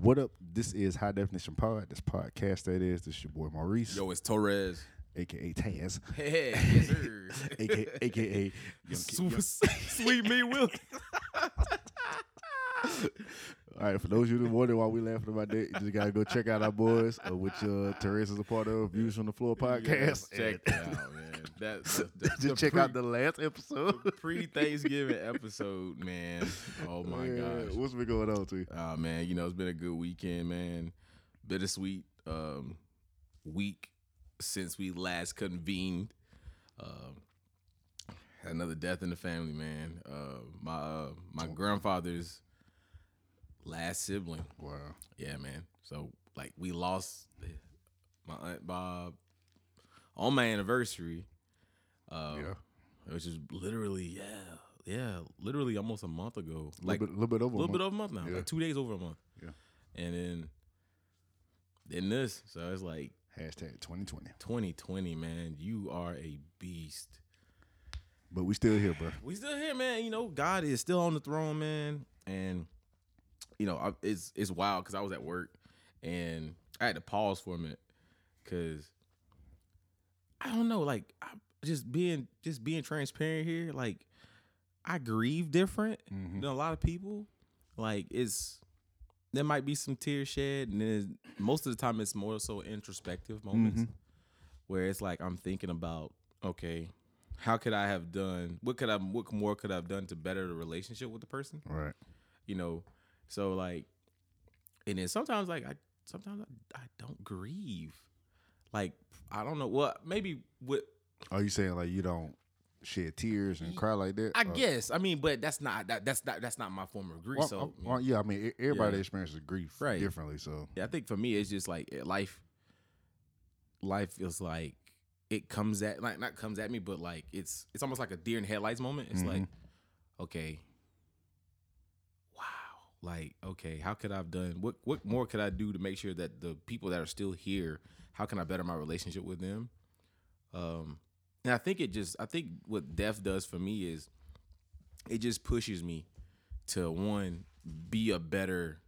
What up? This is High Definition Pod. This podcast that is. This your boy Maurice, Yo, it's Torres. aka Taz, Hey, yes, sir. aka aka Young Kid- Super sweet me Will. All right, for those of you that wondering why we laughing about that, you just gotta go check out our boys, uh, which uh, Therese is a part of, Views from the Floor podcast. check that out, man. That, the, the, Just the check pre, out the last episode. pre Thanksgiving episode, man. Oh my Yeah, gosh. what's been going on to you? Oh man, you know it's been a good weekend, man. Bittersweet um, week since we last convened. Um, had another death in the family, man. Uh, my uh, my grandfather's last sibling. Wow. Yeah, man. So like we lost my aunt Bob on my anniversary. Um, Yeah. which is literally yeah, yeah, literally almost a month ago. A Like little bit, little bit over. a month. A little bit over a month now, Yeah. like two days over a month. Yeah. And then then this, so it's like Hashtag 2020. 2020, man. You are a beast. But we still here, bro. We still here, man. You know, God is still on the throne, man. And you know, I, it's it's wild because I was at work and I had to pause for a minute because I don't know, like I, just being just being transparent here. Like I grieve different Mhm. than a lot of people. Like it's there might be some tears shed, and then most of the time it's more so introspective moments Mhm. where it's like I'm thinking about okay, how could I have done? What could I? What more could I have done to better the relationship with the person? Right. You know, so like, and then sometimes like I sometimes I, I don't grieve. Like I don't know. Well, maybe what Are you saying like you don't shed tears and cry like that? I Or- guess. I mean, but that's not that, that's not that's not my form of grief. Well, so uh, well, yeah, I mean, e- everybody Yeah. experiences grief Right. differently. So Yeah, I think for me it's just like eh, life. Life feels like it comes at like not comes at me, but like it's it's almost like a deer in headlights moment. It's like, okay, wow, like okay, how could I have done what what more could I do to make sure that the people that are still here, how can I better my relationship with them? Um, and I think it just I think what death does for me is it just pushes me to one be a better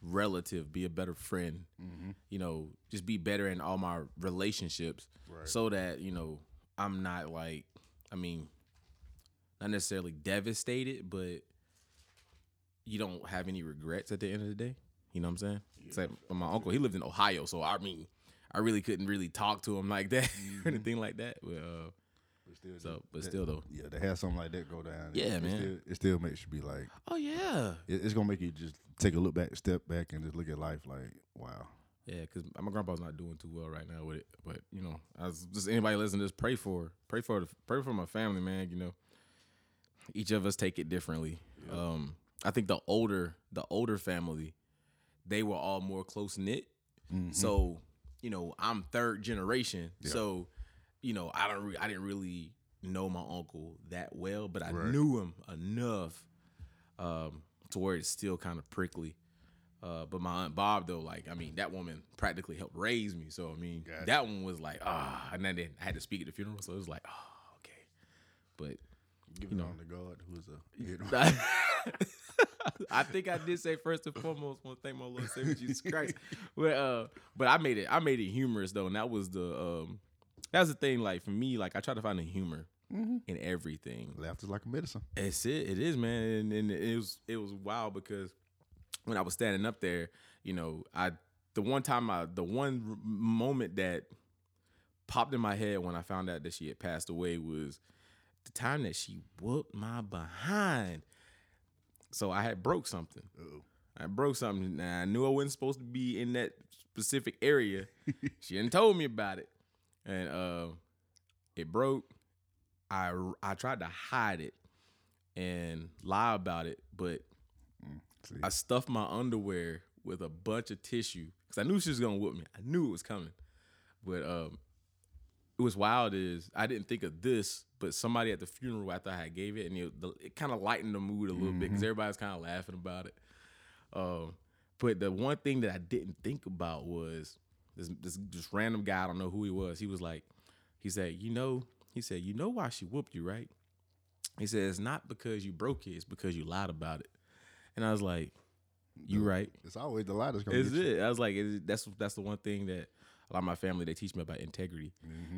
relative, be a better friend, mm-hmm. you know, just be better in all my relationships Right. so that, you know, I'm not like, I mean, not necessarily devastated, but you don't have any regrets at the end of the day. You know what I'm saying? It's like my uncle, he lived in Ohio, so I mean, I really couldn't really talk to him like that or anything like that. But, uh, But still, so, but that- still though, yeah, to have something like that go down, Yeah, it, man. It still, it still makes you be like, oh yeah, it, it's gonna make you just take a look back, step back, and just look at life like, wow. Yeah, because my grandpa's not doing too well right now with it. But you know, as just anybody listening, just pray for, pray for, the, pray for my family, man. You know, each of us take it differently. Um, I think the older, the older family, they were all more close knit. So, you know, I'm third generation. So, you know, I don't, re- I didn't really know my uncle that well, but I Right. knew him enough um, to where it's still kind of prickly. Uh, but my aunt Bob though, like I mean, that woman practically helped raise me. So I mean, Gotcha. that one was like ah, and then they had to speak at the funeral, so it was like oh okay. But Give You it know. on to God, who's a I think I did say first and foremost, want to thank my Lord Savior Jesus Christ. But uh, but I made it, I made it humorous though, and that was the um, that was the thing. Like for me, like I try to find the humor in everything. laughter's like a medicine. It's it. It is, man. And, and it was it was wild because when I was standing up there, you know, I the one time I the one r- moment that popped in my head when I found out that she had passed away was the time that she whooped my behind. So I had broke something. Uh-oh. I broke something. Now I knew I wasn't supposed to be in that specific area. she hadn't told me about it, and uh, it broke. I I tried to hide it and lie about it, but See, I stuffed my underwear with a bunch of tissue because I knew she was gonna whoop me. I knew it was coming, but um, it was wild. Is I didn't think of this, but somebody at the funeral after I had gave it, and it, the, it kind of lightened the mood a little bit because everybody's kind of laughing about it. Um, but the one thing that I didn't think about was this this this random guy. I don't know who he was. He was like, he said, you know, he said, you know why she whooped you, right? He said it's not because you broke it; it's because you lied about it. And I was like, You right. It's always the lie that's gonna Is get you. it? I was like, it, that's that's the one thing that a lot of my family they teach me about integrity.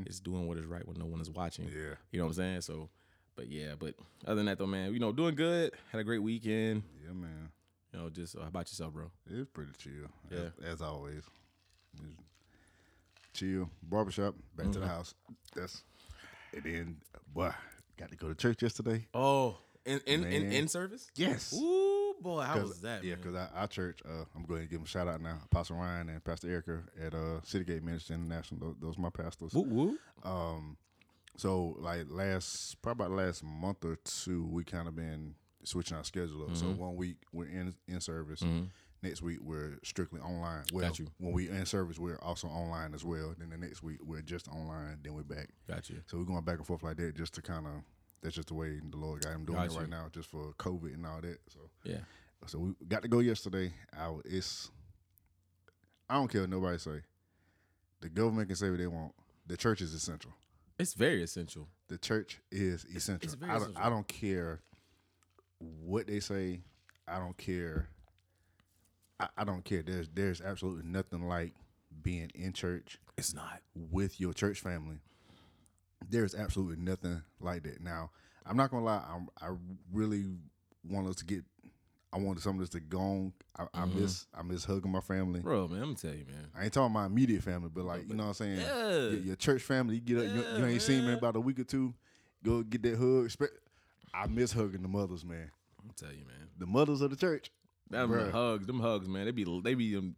It's doing what is right when no one is watching. Mm-hmm. Yeah. You know what I'm saying? So, but yeah, but other than that though, man, you know, doing good. Had a great weekend. Yeah, man. You know, just uh, how about yourself, bro? It's pretty chill. Yeah. As, as always. Just chill. Barbershop, back to the Mm-hmm. house. That's and then boy, got to go to church yesterday. Oh, in in in, in service? Yes. Ooh, boy, how 'Cause- was that? Yeah, because our church, uh, I'm going to give them a shout out now. Pastor Ryan and Pastor Erica at uh, Citygate Ministry International. Those, those are my pastors. Woo woo. Um, so like last, probably about last month or two, we kind of been switching our schedule up. So Mm-hmm. one week we're in in service. Next week we're strictly online. Well, Got you. when we in service, we're also online as well. Then the next week we're just online. Then we're back. Got you. So we're going back and forth like that, just to kind of. That's just the way the Lord got him doing it right now, just for COVID and all that. So Yeah. so we got to go yesterday. I, it's I don't care what nobody say. The government can say what they want. The church is essential. It's very essential. The church is essential. it's very I, don't, essential. I don't care what they say. I don't care. I, I don't care. There's there's absolutely nothing like being in church It's not. with your church family. There's absolutely nothing like that. Now, I'm not gonna lie. I'm, I really want us to get. I wanted some of this to go on. I, I Mm-hmm. miss. I miss hugging my family. Bro, man, I'm gonna tell you, man. I ain't talking my immediate family, but like you know what I'm saying. Yeah. Your, your church family. You get up. you, you Yeah, ain't seen me in about a week or two. Go get that hug. I miss hugging the mothers, man. I'm tell you, man. The mothers of the church. Them Bruh. hugs, them hugs, man. They be they be um,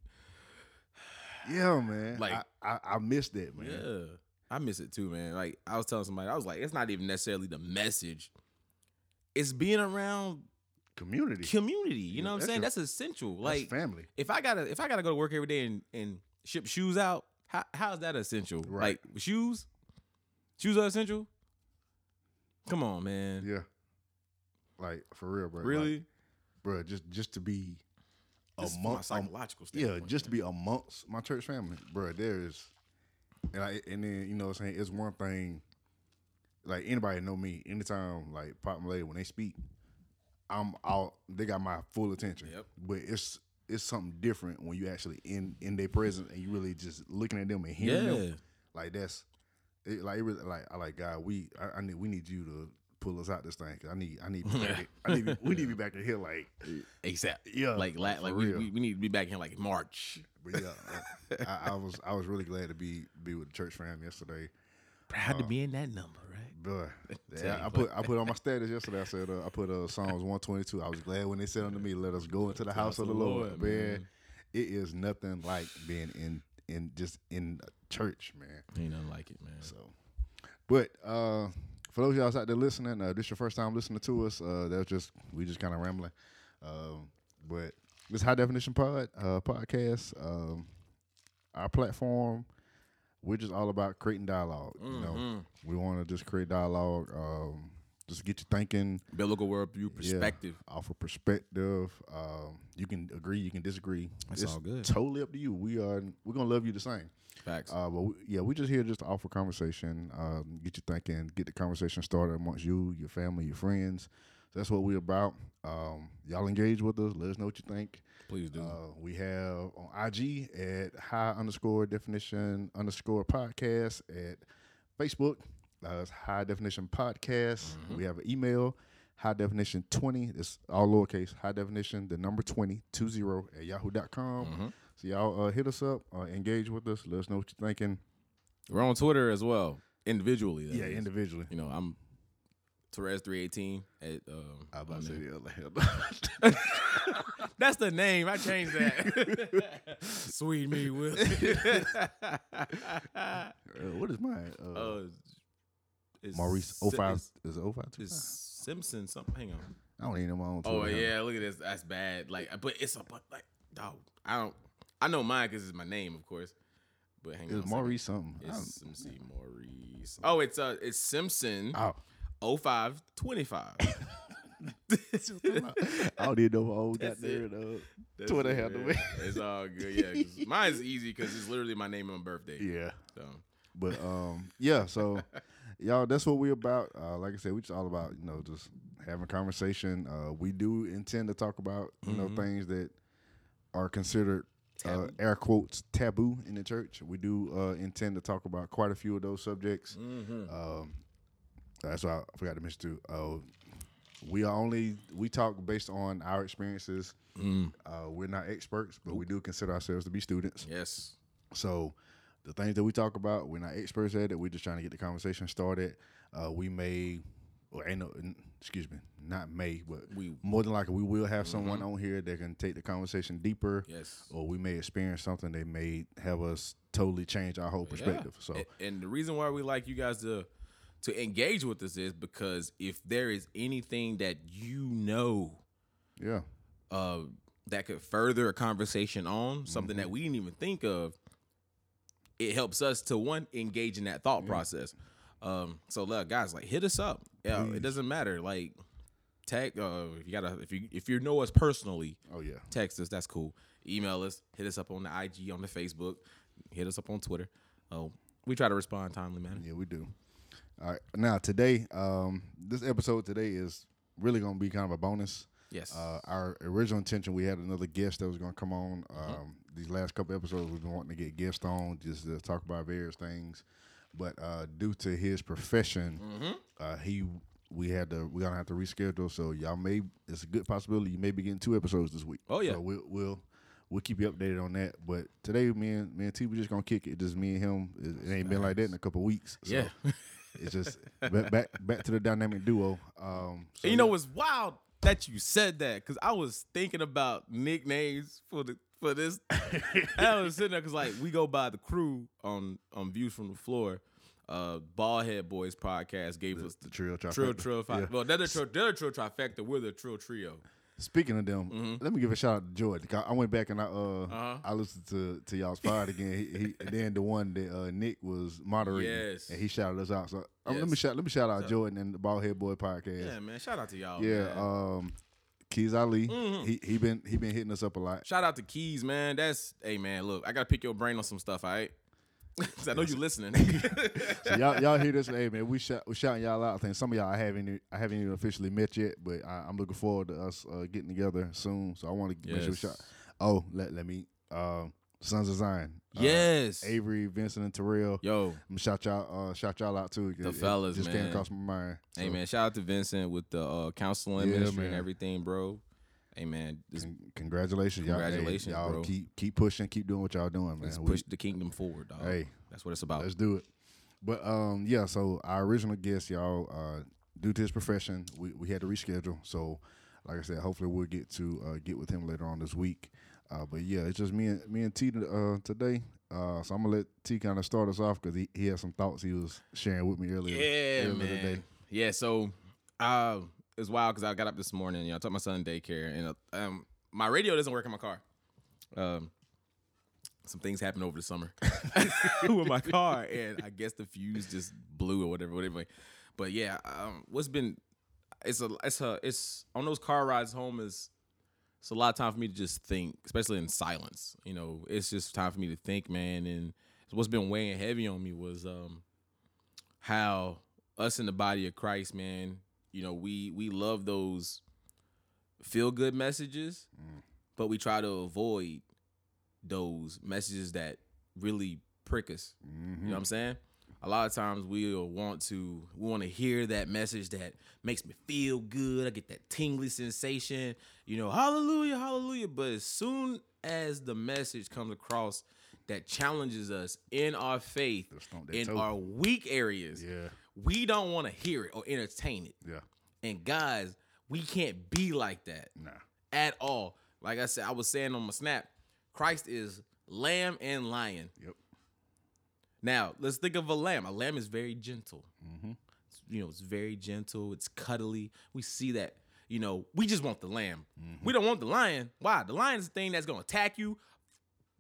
Yeah, man. Like- I, I, I miss that, man. Yeah. I miss it too, man. Like I was telling somebody, I was like, it's not even necessarily the message. It's being around Community. community. You Yeah, know what I'm saying? your- That's essential. That's Like family. if I gotta if I gotta go to work every day and, and ship shoes out, how how is that essential? Right. Like shoes? Shoes are essential? Come on, man. Yeah. Like for real, bro. Really? bro. Just just to be This is from my amongst, um, yeah, just to be amongst my church family, bro. There's, and I and then you know what I'm saying it's one thing. Like anybody know me, anytime like Pop and Lady when they speak, I'm out. They got my full attention. Yep. But it's it's something different when you actually in in their presence and you really just looking at them and hearing Yeah. them. Like that's it, like it really, like I like God. We I, I need we need you to pull us out this thing. 'cause I need I need I need we need to be back in here like ASAP. Yeah, Like for like we, we, we need to be back in like March. But yeah, I, I was I was really glad to be be with the church fam yesterday. Proud to be in that number, right? Boy, yeah, I put I put on my status yesterday. I said uh, I put uh, Psalms one twenty two. I was glad when they said unto me, "Let us go into the house of the Lord." Man, man. it is nothing like being in in just in church, man. Ain't nothing like it, man. So, but uh, for those of y'all out there listening, uh, this your first time listening to us. Uh, that's just we just kind of rambling. Um, but this high definition pod uh, podcast, um, our platform, we're just all about creating dialogue. You know, Mm-hmm. we want to just create dialogue. Um, just get you thinking. Biblical worldview yeah, perspective. offer perspective. Um, you can agree, you can disagree. That's it's all good. Totally up to you. We are we're gonna love you the same. Facts. Uh, but we, yeah, we just here just to offer conversation, um, get you thinking, get the conversation started amongst you, your family, your friends. that's what we're about. Um, y'all engage with us. Let us know what you think. Please do. Uh, we have on IG at high underscore definition underscore podcast at Facebook. Uh, high definition podcast. We have an email, high definition 20. It's all lowercase, high definition, the number 20, 20 at yahoo.com. So y'all uh, hit us up, uh, engage with us. Let us know what you're thinking. We're on Twitter as well, individually. Yeah, individually. You know, I'm Therese three eighteen at. Um, I about to say the other That's the name. I changed that. Sweet me with. uh, What is mine? Uh, uh, Maurice Sim- 05. It's, Is it 05? it's Simpson. Something. Hang on. I don't even know my own Oh Twitter handle. yeah, look at this. That's bad. Like, but it's a but like, dog. I don't. I know mine because it's my name, of course. But hang on. It's second. Maurice something. It's let me see, Maurice. Oh, it's uh, it's Simpson. Oh. 05 25. I don't even know own That's it. goddamn uh, That's Twitter it, handle. man. man. It's all good. Yeah, mine's easy because it's literally my name and my birthday. Yeah. So But um, yeah, so y'all, that's what we're about. Uh, like I said, we just all about you know just having conversation. Uh, we do intend to talk about you know Mhm. things that are considered uh, air quotes taboo in the church. We do uh, intend to talk about quite a few of those subjects. Mm-hmm. Um, that's why I forgot to mention too. Uh, we are only we talk based on our experiences. Mm. Uh, we're not experts, but we do consider ourselves to be students. Yes. So the things that we talk about, we're not experts at it. We're just trying to get the conversation started. Uh, we may, or ain't no, excuse me, not may, but We- more than likely we will have someone on here that can take the conversation deeper. Yes. Or we may experience something that may have us totally change our whole perspective. So A- and the reason why we like you guys to to engage with us is because if there is anything that you know yeah, uh, that could further a conversation on something Mm-hmm. that we didn't even think of, it helps us to one engage in that thought process. Um, so look, guys, like hit us up. Yeah, Please. it doesn't matter. Like tag uh, if you gotta if you if you know us personally, oh yeah, text us. That's cool. Email us. Hit us up on the IG, on the Facebook. Hit us up on Twitter. Oh, we try to respond timely, man. yeah, we do. All right, now today, um, this episode today is really gonna be kind of a bonus. Yes. Uh, our original intention, we had another guest that was going to come on. Um, These last couple episodes, we've been wanting to get guests on just to talk about various things, but uh, due to his profession, Mm-hmm. uh, he we had to we're gonna have to reschedule. So y'all may it's a good possibility you may be getting two episodes this week. Oh, yeah. so we'll we'll we'll keep you updated on that. But today, me and me and T, we just gonna kick it. Just me and him. It, it ain't been like that in a couple weeks. So yeah. it's just back, back back to the dynamic duo. Um, so you know yeah. what's wild that you said that because I was thinking about nicknames for the for this. I was sitting there because like we go by the crew on on views from the floor. Uh, Ballhead Boys podcast gave us the the trill trifecta. Trill Trill. Fi- Yeah. Well, they're the Trill, they're the Trill trifecta. We're the Trill trio. Speaking of them, Mm-hmm. let me give a shout out to Jordan. I went back and I uh Uh-huh. I listened to to y'all's pod again. He, he then the one that uh, Nick was moderating, Yes. and he shouted us out. So um, let me shout let me shout out Jordan and the Ballhead Boy podcast. Yeah, man. Shout out to y'all. Yeah, man. um, Keys Ali, Mhm. he he been he been hitting us up a lot. Shout out to Keys, man. That's hey, man. Look, I gotta pick your brain on some stuff. All right. 'Cause I know you listening. So y'all y'all hear this? Hey man, we shout we shouting y'all out. I think some of y'all I haven't I haven't even officially met yet, but I, I'm looking forward to us uh, getting together soon. So I want to make sure we Yes. shout. Oh, let let me. Um, Sons of Zion. Uh, yes. Avery, Vincent, and Terrell. Yo, I'm shout y'all, uh, shout y'all out too. The it fellas, just man. came across my mind. Hey man, shout out to Vincent with the uh, counseling Yeah, ministry and everything, bro. Hey man, just con- congratulations, y'all. Hey, Congratulations, y'all bro. keep keep pushing, keep doing what y'all doing, man. let's We- push the kingdom forward, dog. Hey, That's what it's about. let's do it. But um, yeah. So our original guest, y'all, uh, due to his profession, we, we had to reschedule. So, like I said, hopefully we'll get to uh, get with him later on this week. Uh, but yeah, it's just me and me and T uh, today. Uh, so I'm gonna let T kind of start us off because he, he had some thoughts he was sharing with me earlier. Yeah, earlier man. today. Yeah, so uh, it's wild because I got up this morning. You know, I took my son to daycare, and uh, um, my radio doesn't work in my car. Um, some things happened over the summer with my car, and I guess the fuse just blew or whatever, whatever. But yeah, um, what's been it's a it's a it's on those car rides home is it's a lot of time for me to just think, especially in silence. You know, it's just time for me to think, man. And what's been weighing heavy on me was um how us in the body of Christ, man, you know, we we love those feel good messages, but we try to avoid those messages that really prick us. You know what I'm saying? A lot of times we'll want to we want to hear that message that makes me feel good. I get that tingly sensation, you know, hallelujah, hallelujah. But as soon as the message comes across that challenges us in our faith, They'll stomp that in our weak areas, Yeah, we don't want to hear it or entertain it. yeah, And guys, we can't be like that nah, at all. Like I said, I was saying on my snap, Christ is lamb and lion. yep, Now, let's think of a lamb. A lamb is very gentle. Mhm. You know, it's very gentle. It's cuddly. We see that. You know, we just want the lamb. We don't want the lion. Why? The lion is the thing that's gonna attack you,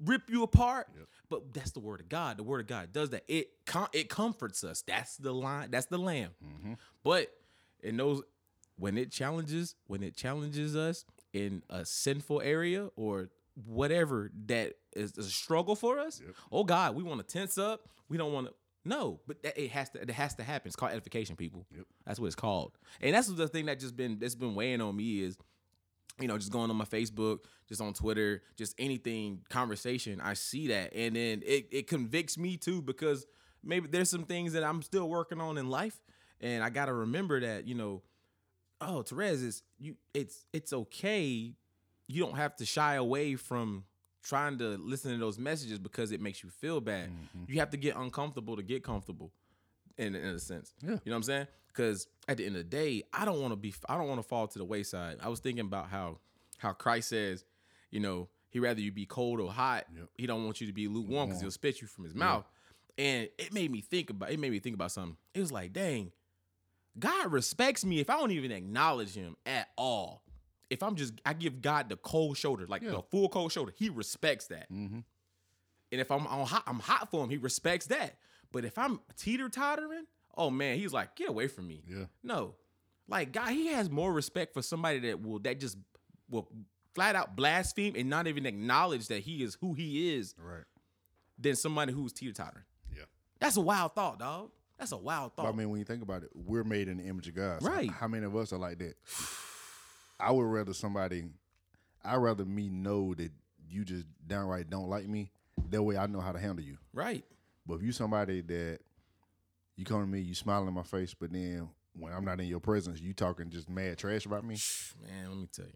rip you apart. Yep. But that's the word of God. The word of God does that. It com- it comforts us. That's the line. That's the lamb. Mm-hmm. But in those, when it challenges, when it challenges us in a sinful area or whatever that is a struggle for us, Yep. oh God, we want to tense up. We don't want to. No, but that, it has to. It has to happen. It's called edification, people. Yep. That's what it's called. And that's the thing that just been that's been weighing on me is you know, just going on my Facebook, just on Twitter, just anything conversation, I see that, and then it it convicts me too because maybe there's some things that I'm still working on in life, and I got to remember that you know, oh, Therese, is you, it's it's okay. You don't have to shy away from trying to listen to those messages because it makes you feel bad. Mm-hmm. You have to get uncomfortable to get comfortable, in in a sense. Yeah. You know what I'm saying? Because at the end of the day, I don't want to be. I don't want to fall to the wayside. I was thinking about how how Christ says, you know, he rather you be cold or hot. Yep. He don't want you to be lukewarm because he'll spit you from his mouth. And it made me think about. It made me think about something. It was like, dang, God respects me if I don't even acknowledge him at all. If I'm just, I give God the cold shoulder, like Yeah. the full cold shoulder. He respects that. Mm-hmm. And if I'm on hot, I'm hot for him. He respects that. But if I'm teeter tottering, oh man, he's like, get away from me. Yeah. No, like God, he has more respect for somebody that will that just will flat out blaspheme and not even acknowledge that he is who he is Right. than somebody who's teeter tottering. Yeah. That's a wild thought, dog. That's a wild But thought. I mean, when you think about it, we're made in the image of God. So Right. How many of us are like that? I would rather somebody. I'd rather me know that you just downright don't like me. That way, I know how to handle you. right. But if you somebody that you come to me, you smile in my face, but then when I'm not in your presence, you talking just mad trash about me. Man, let me tell you.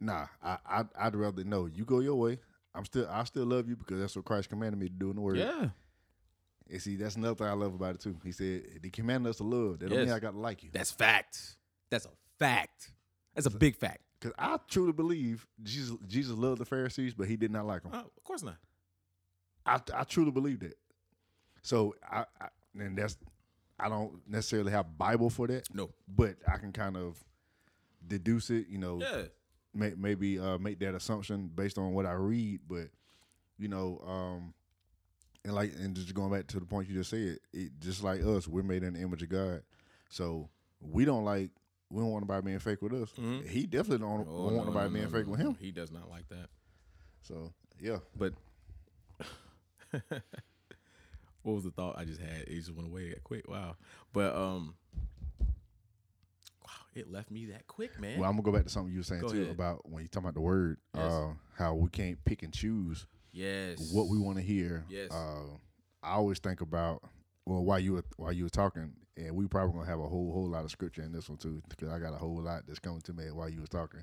Nah, I, I I'd rather know you go your way. I'm still I still love you because that's what Christ commanded me to do in the word. Yeah. And see, that's another thing I love about it too. He said he commanded us to love. That don't mean I gotta like you. That's fact. That's a fact. That's a big fact. Because I truly believe Jesus Jesus loved the Pharisees, but he did not like them. Oh, of course not. I I truly believe that. So I, I and that's I don't necessarily have Bible for that, No. but I can kind of deduce it. You know, Yeah. may, maybe uh, make that assumption based on what I read. But you know, um, and like and just going back to the point you just said, it just like us, we're made in the image of God. So we don't like we don't want nobody being fake with us. Mhm. He definitely don't, Oh, don't want no, nobody no, being no, fake with him. He does not like that. So yeah, But what was the thought I just had? It just went away that quick. Wow. But um wow, it left me that quick, man. Well, I'm gonna go back to something you were saying Go too ahead. about when you talking about the word, Yes. uh, how we can't pick and choose yes. what we want to hear. Yes. Uh, I always think about well, while you were while you were talking, and we probably gonna have a whole whole lot of scripture in this one too, because I got a whole lot that's coming to me while you was talking.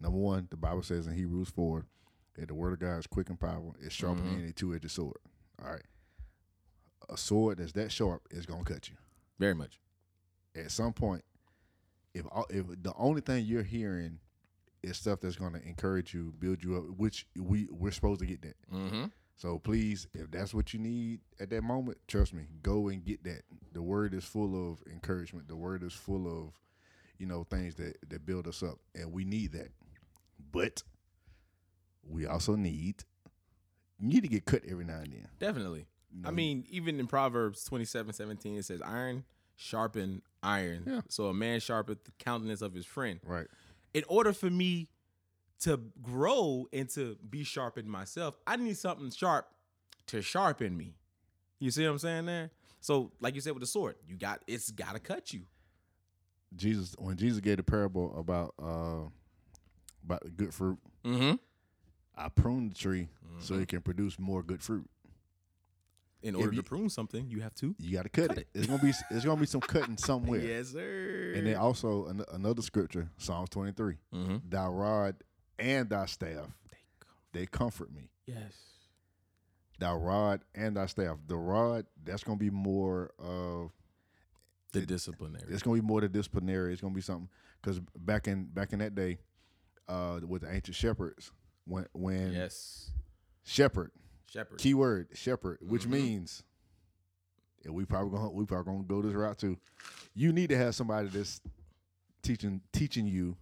Number one, the Bible says in Hebrews four that the word of God is quick and powerful, it's sharper Mhm. than any two edged sword. All right, a sword that's that sharp is gonna cut you Very much. at some point, if all- if the only thing you're hearing is stuff that's going to encourage you, build you up, which we we're supposed to get that. Mm-hmm. So please, if that's what you need at that moment, trust me, go and get that. The word is full of encouragement. The word is full of, you know, things that that build us up, and we need that. But we also need you need to get cut every now and then. Definitely. You I mean, even in Proverbs 27, 17, it says iron sharpen iron. Yeah. So a man sharpeneth the countenance of his friend. right? in order for me to grow and to be sharpened myself, I need something sharp to sharpen me. You see what I'm saying there? So, like you said with the sword, you got it's gotta cut you. Jesus when Jesus gave the parable about uh about the good fruit, Mm-hmm. I prune the tree so it can produce more good fruit. In order you- to prune something, you have to. You got to cut, Cut it. It's gonna be it's gonna be some cutting somewhere. Yes, sir. And then also an- another scripture, Psalms twenty three. mm-hmm. Thy rod and thy staff they comfort me. Yes. Thy rod and thy staff. The rod that's gonna be more of The It- disciplinary. it's gonna be more the disciplinary. It's gonna be something because back in back in that day, uh, with the ancient shepherds, when when yes. shepherd Shepherd. keyword shepherd, which Mhm. means, and we probably gonna we probably gonna go this route too. You need to have somebody that's teaching teaching you,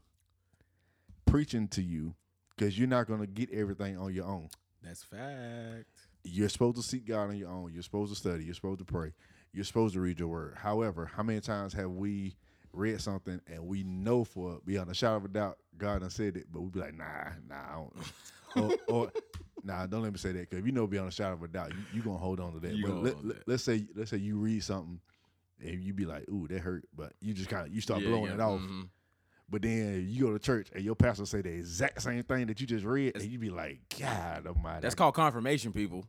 preaching to you, because you're not gonna get everything on your own. That's fact. You're supposed to seek God on your own. You're supposed to study. You're supposed to pray. You're supposed to read your word. However, how many times have we read something and we know for beyond a shadow of a doubt God done said it, but we be like, nah, nah, I don't. or, or nah, don't let me say that because if you know beyond a shadow of a doubt, you, you gonna hold on to that. You but let, to that. let, us say let's say you read something and you be like, ooh, that hurt, but you just kind of you start Yeah, blowing yeah, it off. mhm. But then you go to church and your pastor say the exact same thing that you just read, and you be like, God Almighty. That's called confirmation, people.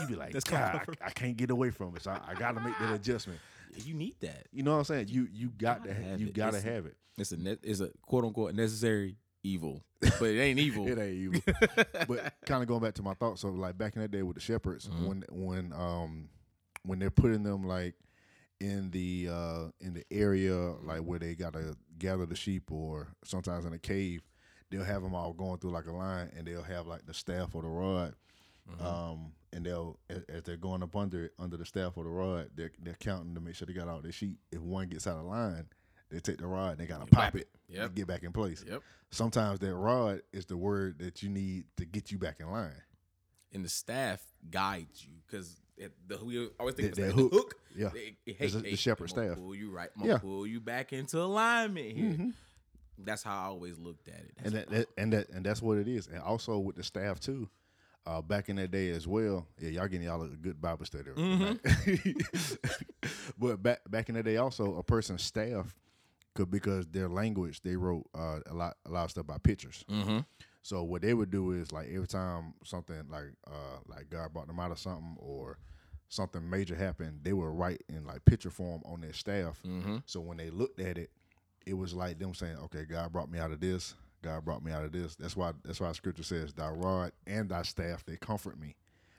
You be like, That's God, I, I can't get away from it. So I, I got to make that adjustment. You need that. You know what I'm saying? You you got to have you it. got to It's- have it. It's a ne- it's a quote unquote necessary evil, but it ain't evil. It ain't evil. but kind of going back to my thoughts of like back in that day with the shepherds Mhm. when when um when they're putting them like in the uh in the area like where they gotta gather the sheep or sometimes in a cave they'll have them all going through like a line and they'll have like the staff or the rod Mhm. um and they'll as, as they're going up under it under the staff or the rod they're, they're counting to make sure they got all their sheep if one gets out of line they take the rod and they gotta You pop it, it. Yep. get back in place Yep. sometimes that rod is the word that you need to get you back in line. And the staff guides you because the we always think The- the hook. hook. Yeah. They- hey, It's the- hey, the shepherd staff. Pull you right. I'm Yeah. pull you back into alignment here. Mhm. That's how I always looked at it. And That's that, that and that and that's what it is. And also with the staff too. Uh, back in that day as well, yeah, y'all getting y'all a good Bible study. tonight. but back back in the day, also a person's staff could because their language they wrote uh, a lot a lot of stuff by pictures. mm-hmm. So what they would do is like every time something like uh like God brought them out of something or something major happened, they were write in like picture form on their staff. Mm-hmm. So when they looked at it, it was like them saying, "Okay, God brought me out of this. God brought me out of this." That's why that's why Scripture says, "Thy rod and thy staff they comfort me."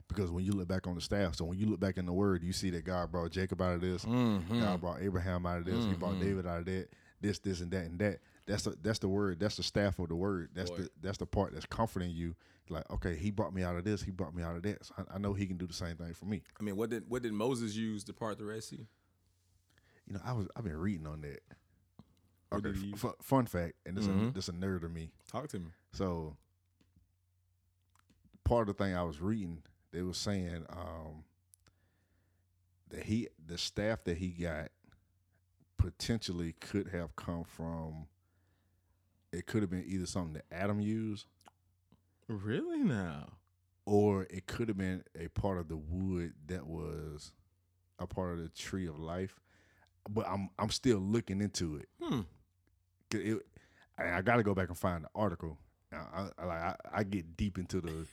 Because when you look back on the staff, so when you look back in the Word, you see that God brought Jacob out of this. Mm-hmm. God brought Abraham out of this. He brought Mhm. David out of that. This, this, and that, and that. That's the that's the word. That's the staff of the word. That's Boy. the that's the part that's comforting you. Like, okay, he brought me out of this. He brought me out of that. So I, I know he can do the same thing for me. I mean, what did what did Moses use to part the Red Sea? You know, I was I've been reading on that. What Okay, he f- fun fact, and this a, Mhm. this a nerd to me. Talk to me. So part of the thing I was reading, they were saying um, that he the staff that he got potentially could have come from it could have been either something that Adam used Really now? or it could have been a part of the wood that was a part of the tree of life. But I'm I'm still looking into it. Hmm. it I, I got to go back and find the article. I, I, like I, I get deep into the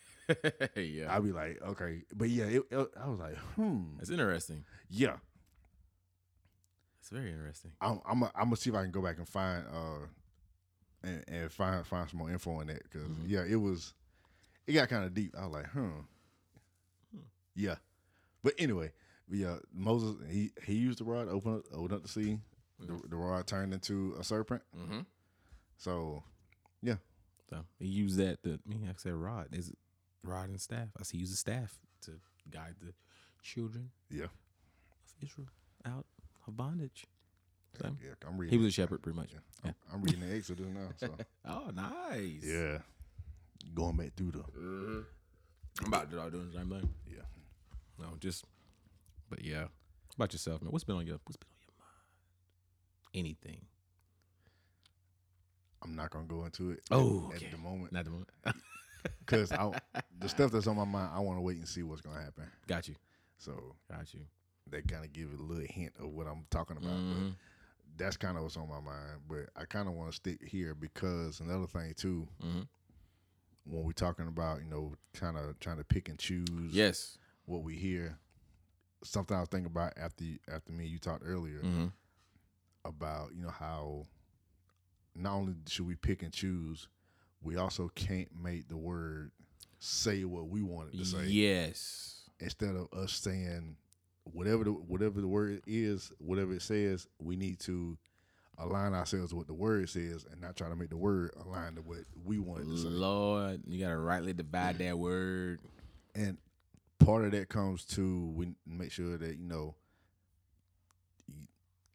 yeah. I'll be like, okay, but yeah, it, it- I was like, hmm, That's interesting. yeah. It's very interesting. I'm I'm gonna see if I can go back and find uh and, and find find some more info on that because Mhm. yeah, it was it got kind of deep. I was like, hmm, yeah. But anyway, yeah, Moses he he used the rod open up open up the sea. The, the rod turned into a serpent. Mm-hmm. So yeah. So he used that to me. Like I said rod is rod and staff. I see use the staff to guide the children yeah, of Israel out of bondage. So, yeah, I'm reading. he was a shepherd, pretty much. Yeah, Yeah. I'm, I'm reading the Exodus now. So Oh, nice. yeah, going back through the Mhm. I'm about to start doing the same thing. yeah. No, just, but yeah. About yourself, man? What's been on your What's been on your mind? Anything? I'm not gonna go into it. Oh, at, okay. at the moment Not the moment. because the stuff that's on my mind, I want to wait and see what's gonna happen. Got you. So Got you. they kind of give a little hint of what I'm talking about. Mhm. That's kind of what's on my mind. But I kind of want to stick here because another thing too, Mhm. when we're talking about you know kind of trying to pick and choose Yes. what we hear. Something I was thinking about after after me you talked earlier Mm-hmm. about you know how not only should we pick and choose, we also can't make the word say what we want it to say. Yes. Instead of us saying whatever the whatever the word is, whatever it says, we need to align ourselves with what the word says and not try to make the word align to what we want to say. Lord, you gotta rightly divide that word. And part of that comes to we make sure that you know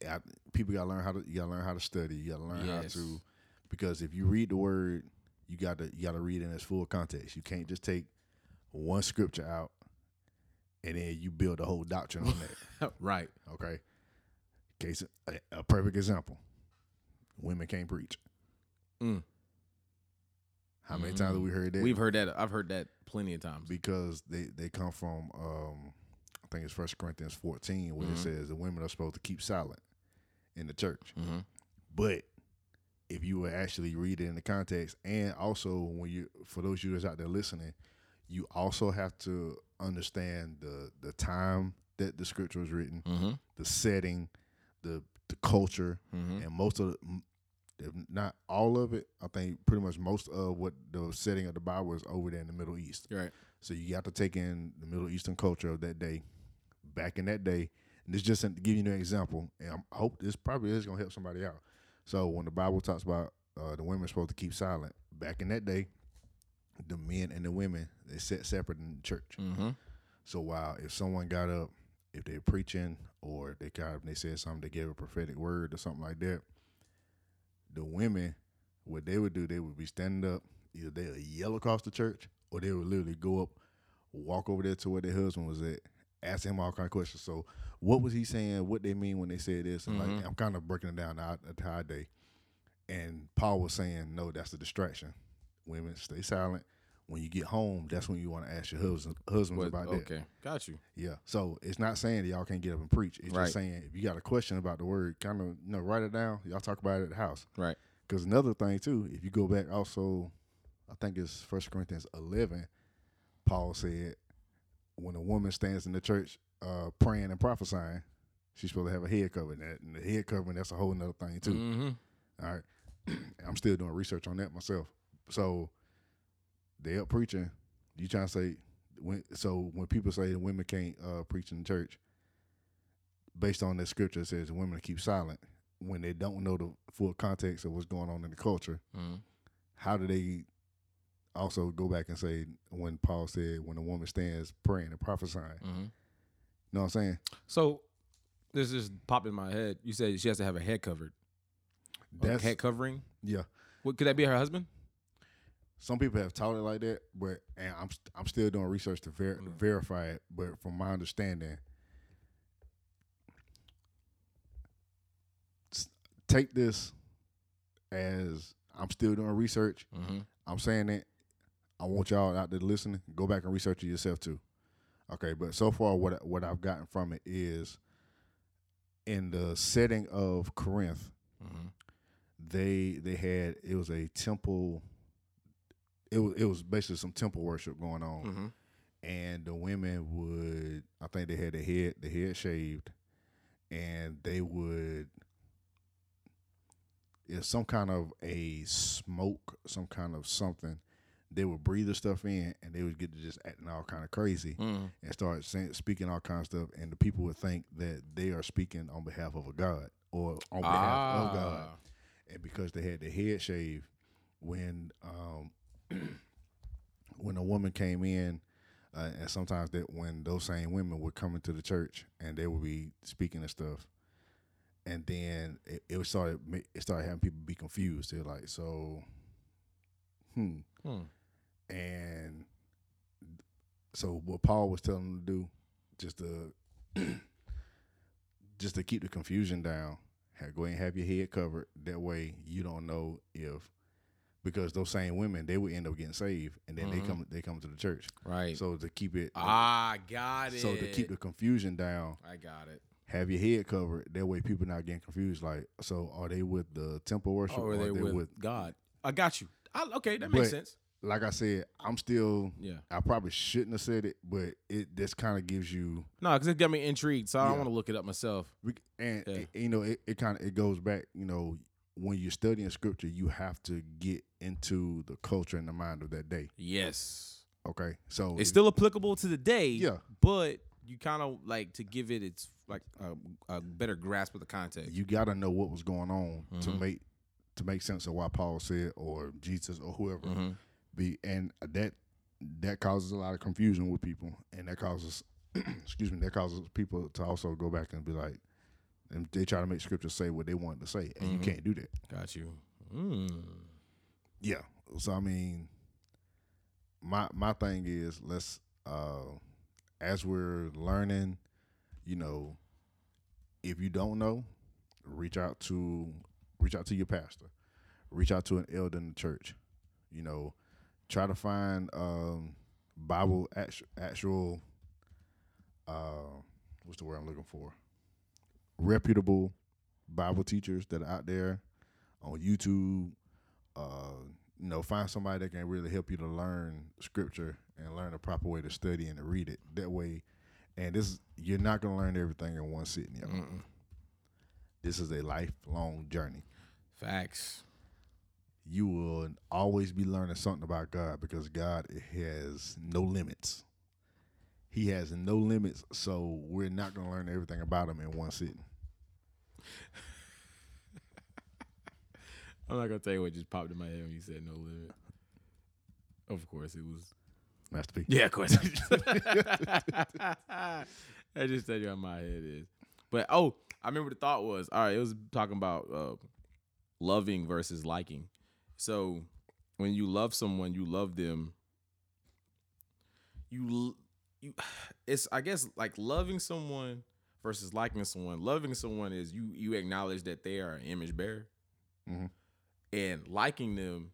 I- people got to learn how to you got to learn how to study. You got to learn how to because if you read the word, you got to you got to read it in its full context. You can't just take one scripture out and then you build a whole doctrine on that. right. Okay, case a, a perfect example: women can't preach. Mm. How many times have we heard that? We've heard that. I've heard that plenty of times. because they they come from um I think it's First Corinthians fourteen where Mhm. it says the women are supposed to keep silent in the church, Mm-hmm. but if you would actually read it in the context, and also when you for those you that's out there listening, you also have to understand the the time that the scripture was written, Mm-hmm. the setting, the the culture, Mm-hmm. and most of the, if not all of it, I think pretty much most of what the setting of the Bible is over there in the Middle East. Right. So you got to take in the Middle Eastern culture of that day, back in that day. And this just to give you an example, and I hope this probably is gonna help somebody out. So when the Bible talks about uh, the women supposed to keep silent, back in that day, the men and the women they sat separate in the church. Mm-hmm. So while if someone got up, if they're preaching or they got up they said something, they gave a prophetic word or something like that, the women, what they would do, they would be standing up, either they would yell across the church or they would literally go up, walk over there to where their husband was at, ask him all kind of questions. So what was he saying? What they mean when they said this? And Mhm. like I'm kind of breaking it down at how day. And Paul was saying, no, that's a distraction. Women, stay silent. When you get home, that's when you want to ask your husband, husbands about that. okay. Got you. Yeah. So it's not saying that y'all can't get up and preach. It's Right. just saying if you got a question about the word, kind of you know write it down. Y'all talk about it at the house. Right. Because another thing too, if you go back also, I think it's First Corinthians eleven. Paul said, when a woman stands in the church uh, praying and prophesying, she's supposed to have a head covering. That and the head covering that's a whole nother thing too. Mm-hmm. All right. I'm still doing research on that myself. So they up preaching. You trying to say when so when people say the women can't uh, preach in the church, based on the scripture it says women keep silent when they don't know the full context of what's going on in the culture. Mm-hmm. How do they also go back and say when Paul said when a woman stands praying and prophesying? Mm-hmm. You know what I'm saying? So this just popped in my head. You said she has to have a head covered. A That's head covering. yeah. What could that be her husband? Some people have taught it like that, but and I'm st- I'm still doing research to ver- Mm. verify it. But from my understanding, take this as I'm still doing research. Mm-hmm. I'm saying it. I want y'all out there listening. Go back and research it yourself too. Okay, but so far what what I've gotten from it is in the setting of Corinth, Mm-hmm. they they had it was a temple. It was it was basically some temple worship going on, Mm-hmm. and the women would I think they had the head the head shaved, and they would it's some kind of a smoke, some kind of something. They would breathe the stuff in, and they would get to just acting all kind of crazy Mm-hmm. and start saying, speaking all kinds of stuff, and the people would think that they are speaking on behalf of a god or on behalf of God Ah. and because they had the head shave, when um, when a woman came in, uh, and sometimes that when those same women would come into the church and they would be speaking and stuff, and then it, it started it started having people be confused. They're like, so, hmm, Hmm. and so what Paul was telling them to do, just to just to keep the confusion down, have, go ahead and have your head covered. That way, you don't know if because those same women they would end up getting saved, and then Mhm. they come they come to the church. Right. So to keep it, ah, got it. so to keep the confusion down, I got it. have your head covered. That way, people not getting confused. Like, so are they with the temple worship, Oh, are they with, God? I got you. I, okay, that makes But- sense. Like I said, I'm still. Yeah. I probably shouldn't have said it, but it this kind of gives you No, because it got me intrigued, so I Yeah. want to look it up myself. We, and Yeah. it- you know, it, it kind of it goes back. You know, when you're studying scripture, you have to get into the culture and the mind of that day. Yes. Okay, so It's still applicable to the day. Yeah. But you kind of like to give it its like a, a better grasp of the context. you got to know what was going on to Mhm. make to make sense of why Paul said or Jesus or whoever hmm be, and that that causes a lot of confusion with people, and that causes excuse me, that causes people to also go back and be like, and they try to make scripture say what they want to say, and Mhm. you can't do that. Got you. Mm. Yeah. So I mean, my my thing is let's uh as we're learning, you know, if you don't know, reach out to reach out to your pastor, reach out to an elder in the church. You know, try to find um Bible actual, uh what's the word I'm looking for? Reputable Bible teachers that are out there on YouTube. Uh, you know, find somebody that can really help you to learn scripture and learn the proper way to study and to read it. That way, and this you're not gonna learn everything in one sitting. Know? This is a lifelong journey. Facts. You will always be learning something about God because God has no limits. He has no limits, so we're not gonna learn everything about him in one sitting. I'm not gonna tell you what just popped in my head when you said no limit. Of course, it was. Master P. Yeah, of course. I just tell you how my head is. But oh, I remember the thought was all right. It was talking about uh, loving versus liking. So when you love someone, you love them. You you, it's I guess like loving someone versus liking someone. Loving someone is you you acknowledge that they are an image bearer, Mhm. And liking them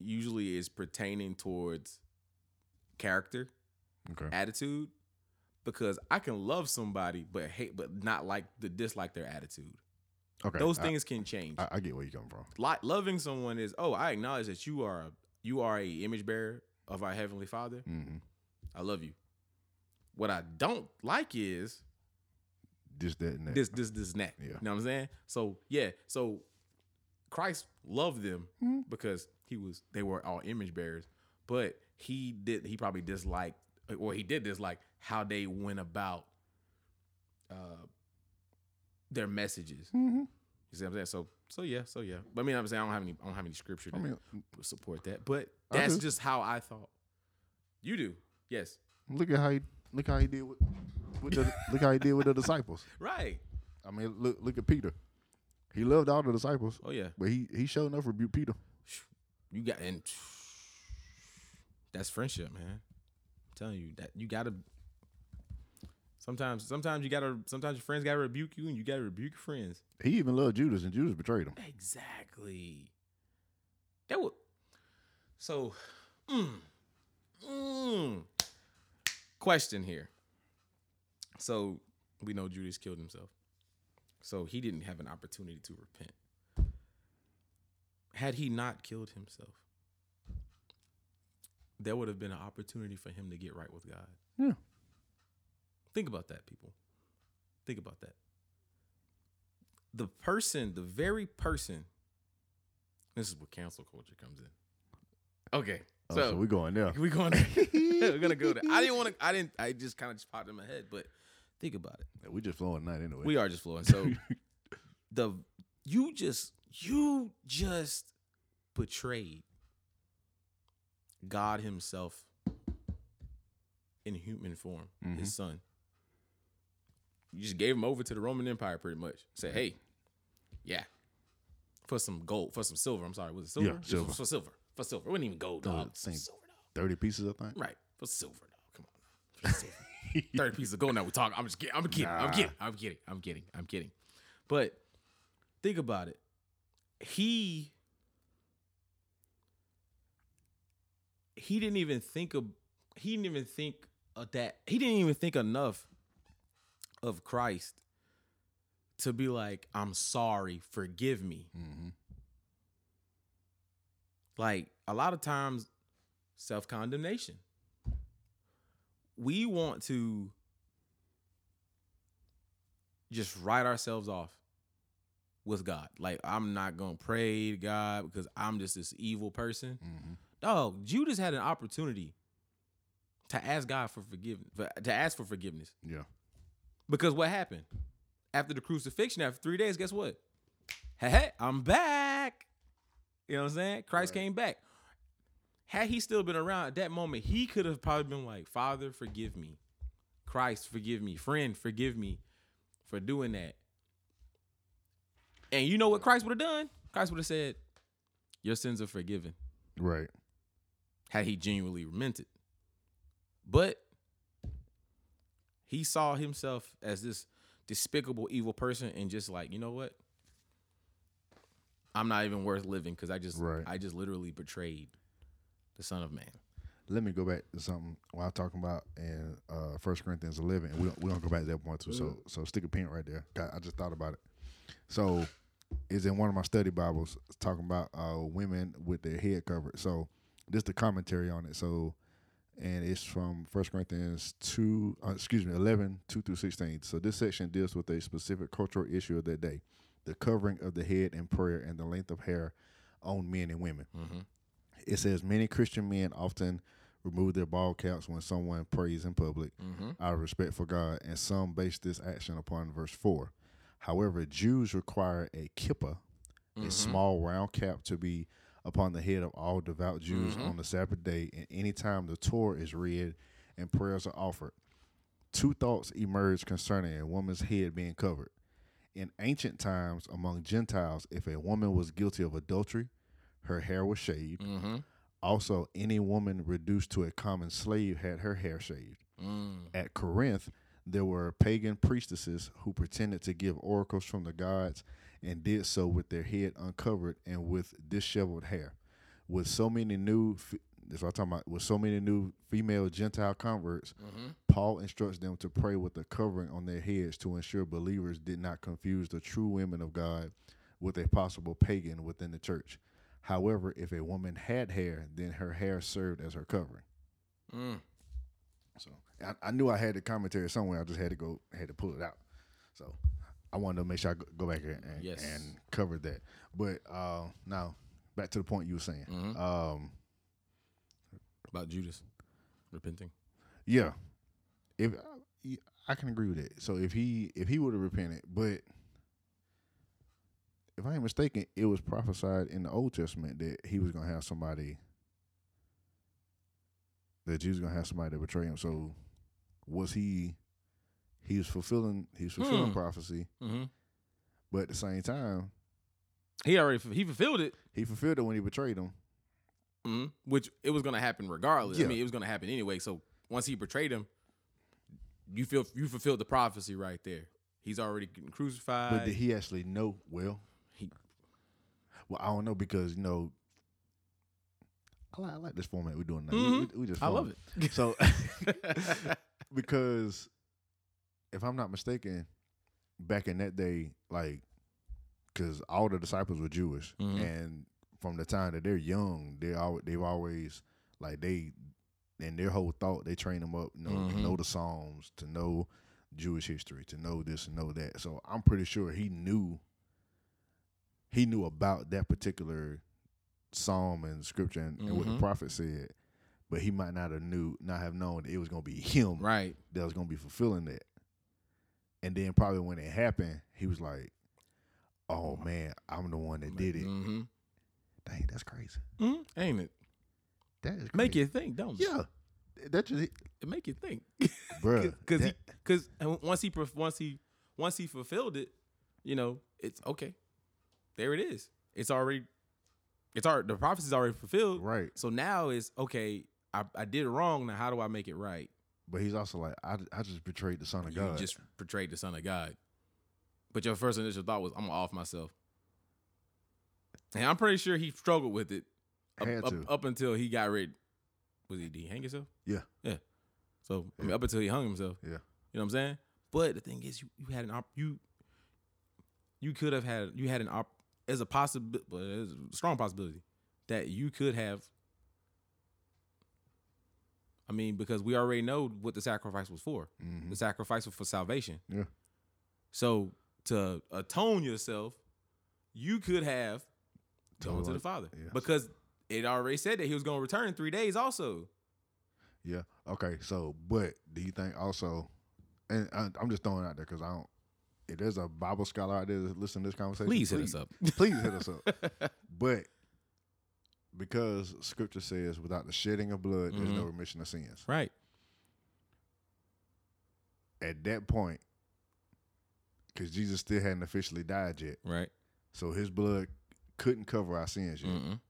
usually is pertaining towards character Okay. attitude because I can love somebody but hate but not like the dislike their attitude. Okay. Those I- things can change. I, I get where you come from. like loving someone is oh I acknowledge that you are a, you are a image bearer of our heavenly Father. hmm I love you. What I don't like is This, that, and that. this this this and that. Yeah. You know what I'm saying? So yeah, so Christ loved them Mhm. because he was they were all image bearers, but he did he probably disliked or he did dislike how they went about uh their messages. Mhm. You see what I'm saying? So so yeah, so yeah. But I mean I'm saying I don't have any I don't have any scripture I mean, support that. But that's just how I thought. You do. Yes. look at how he look how he did with, with the look how he did with the disciples. Right. I mean, look look at Peter. He loved all the disciples, Oh yeah. but he he showed enough rebuked Peter. You got and that's friendship, man. I'm telling you that you gotta. Sometimes, sometimes you gotta. Sometimes your friends gotta rebuke you, and you gotta rebuke your friends. He even loved Judas, and Judas betrayed him. Exactly. That would. So, mm, mm. question here. So we know Judas killed himself. So he didn't have an opportunity to repent. Had he not killed himself, there would have been an opportunity for him to get right with God. Yeah. Think about that, people. Think about that. The person, the very person, this is where cancel culture comes in. Okay. Oh, so, so we going there. We're going there. we're gonna go there. I didn't want to I didn't I just kind of just popped in my head, but think about it. We just flowing tonight anyway. We are just flowing. So the you just you just betrayed God Himself in human form, Mhm. His Son. You just gave him over to the Roman Empire, pretty much. Say, hey, yeah, for some gold, for some silver. I'm sorry, was it silver? Yeah, silver. For silver, for silver. It wasn't even gold, Uh, dog. same. Silver, dog. Thirty pieces, I think. Right. For silver, dog. Come on. For silver. 30 pieces of gold now we talk. I'm just kidding. I'm kidding. I'm kidding. I'm kidding. I'm kidding. I'm kidding. But think about it. He he didn't even think of he didn't even think of that. He didn't even think enough of Christ to be like, I'm sorry, forgive me. Mm-hmm. Like a lot of times, self condemnation. We want to just write ourselves off with God. Like, I'm not going to pray to God because I'm just this evil person. Mm-hmm. Dog, Judas had an opportunity to ask God for forgiveness, to ask for forgiveness. Yeah. Because what happened? After the crucifixion, after three days, guess what? Hey, hey, I'm back. You know what I'm saying? Christ Right. came back. Had he still been around at that moment, he could have probably been like, Father, forgive me. Christ, forgive me. Friend, forgive me for doing that. And you know what Christ would have done? Christ would have said, Your sins are forgiven. Right. Had he genuinely meant it. But he saw himself as this despicable, evil person and just like, you know what? I'm not even worth living because I just Right. I just literally betrayed the Son of Man. Let me go back to something while I'm talking about in uh First Corinthians 11. And we don't we don't go back to that point too. So so stick a pin right there. I I just thought about it. So is in one of my study Bibles talking about uh, women with their head covered. So this the commentary on it. So and it's from First Corinthians two, uh, excuse me, 11, 2 through sixteen. So this section deals with a specific cultural issue of that day: the covering of the head in prayer and the length of hair on men and women. Mm-hmm. It says many Christian men often remove their ball caps when someone prays in public Mm-hmm. out of respect for God, and some base this action upon verse 4. However, Jews require a kippah, Mm-hmm. a small round cap, to be upon the head of all devout Jews Mhm. on the Sabbath day and any time the Torah is read and prayers are offered. Two thoughts emerge concerning a woman's head being covered. In ancient times, among Gentiles, if a woman was guilty of adultery, her hair was shaved. Mm-hmm. Also, any woman reduced to a common slave had her hair shaved. Mm. At Corinth, there were pagan priestesses who pretended to give oracles from the gods and did so with their head uncovered and with disheveled hair. With so many new, that's what I'm talking about, with so many new female Gentile converts, Mm-hmm. Paul instructs them to pray with a covering on their heads to ensure believers did not confuse the true women of God with a possible pagan within the church. However, if a woman had hair, then her hair served as her covering. Mm. So I, I knew I had the commentary somewhere. I just had to go, had to pull it out. So I wanted to make sure I go, back and and, Yes. and cover that. But uh, now back to the point you were saying. Mhm. Um, About Judas repenting. yeah, if I can agree with it. So if he if he would have repented, but if I ain't mistaken, it was prophesied in the Old Testament that he was gonna have somebody that Jesus was gonna have somebody to betray him. So was he? He was fulfilling. He was fulfilling Hmm. prophecy, Mm-hmm. but at the same time, He already he fulfilled it. he fulfilled it when he betrayed him. hmm Which it was gonna happen regardless. I mean, it was gonna happen anyway. So once he betrayed him, you feel you fulfilled the prophecy right there. He's already getting crucified. But did he actually know? Well, He- well, I don't know because you know, I like, I like this format we're doing now. Mhm. We, we, we just I love it. So because if I'm not mistaken, back in that day, like, because all the disciples were Jewish, Mhm. and from the time that they're young, they all they've always like they and their whole thought they train them up, you know, to Mhm. know the Psalms, to know Jewish history, to know this and know that. So I'm pretty sure he knew he knew about that particular psalm and scripture and, and what the Mhm. prophet said, but he might not have knew not have known that it was gonna be him right. that was gonna be fulfilling that. And then probably when it happened, he was like, "Oh man, I'm the one that did it." Mm-hmm. Dang, that's crazy. hmm Ain't it? That is Make you think, don't it? Yeah, that just It make you think. bruh. because because once he once he once he fulfilled it, you know, it's okay. There it is. It's already it's already the prophecy's already fulfilled. right, So now it's okay. I, I did it wrong. Now how do I make it right? but he's also like, I, I just betrayed the son of You God. just betrayed the son of God. But your first initial thought was, I'm gonna off myself. And I'm pretty sure he struggled with it up, Had up, to. up until he got rid. Was he did he hang himself? Yeah. Yeah. So I mean, up until he hung himself. Yeah. You know what I'm saying? But the thing is, you, you had an op you you could have had you had an op as a possibility, a strong possibility that you could have. I mean, because we already know what the sacrifice was for. Mhm. The sacrifice was for salvation. Yeah. So to atone yourself, you could have gone to the Father Yeah. because it already said that he was going to return in three days. Also, Yeah. Okay. So, but do you think also, and I, I'm just throwing it out there because I don't. If there's a Bible scholar out there that listen to this conversation, please hit us up. please hit us up. But because Scripture says, without the shedding of blood, there's no remission of sins. Right. At that point, because Jesus still hadn't officially died yet, Right. so his blood couldn't cover our sins yet. Mm-mm.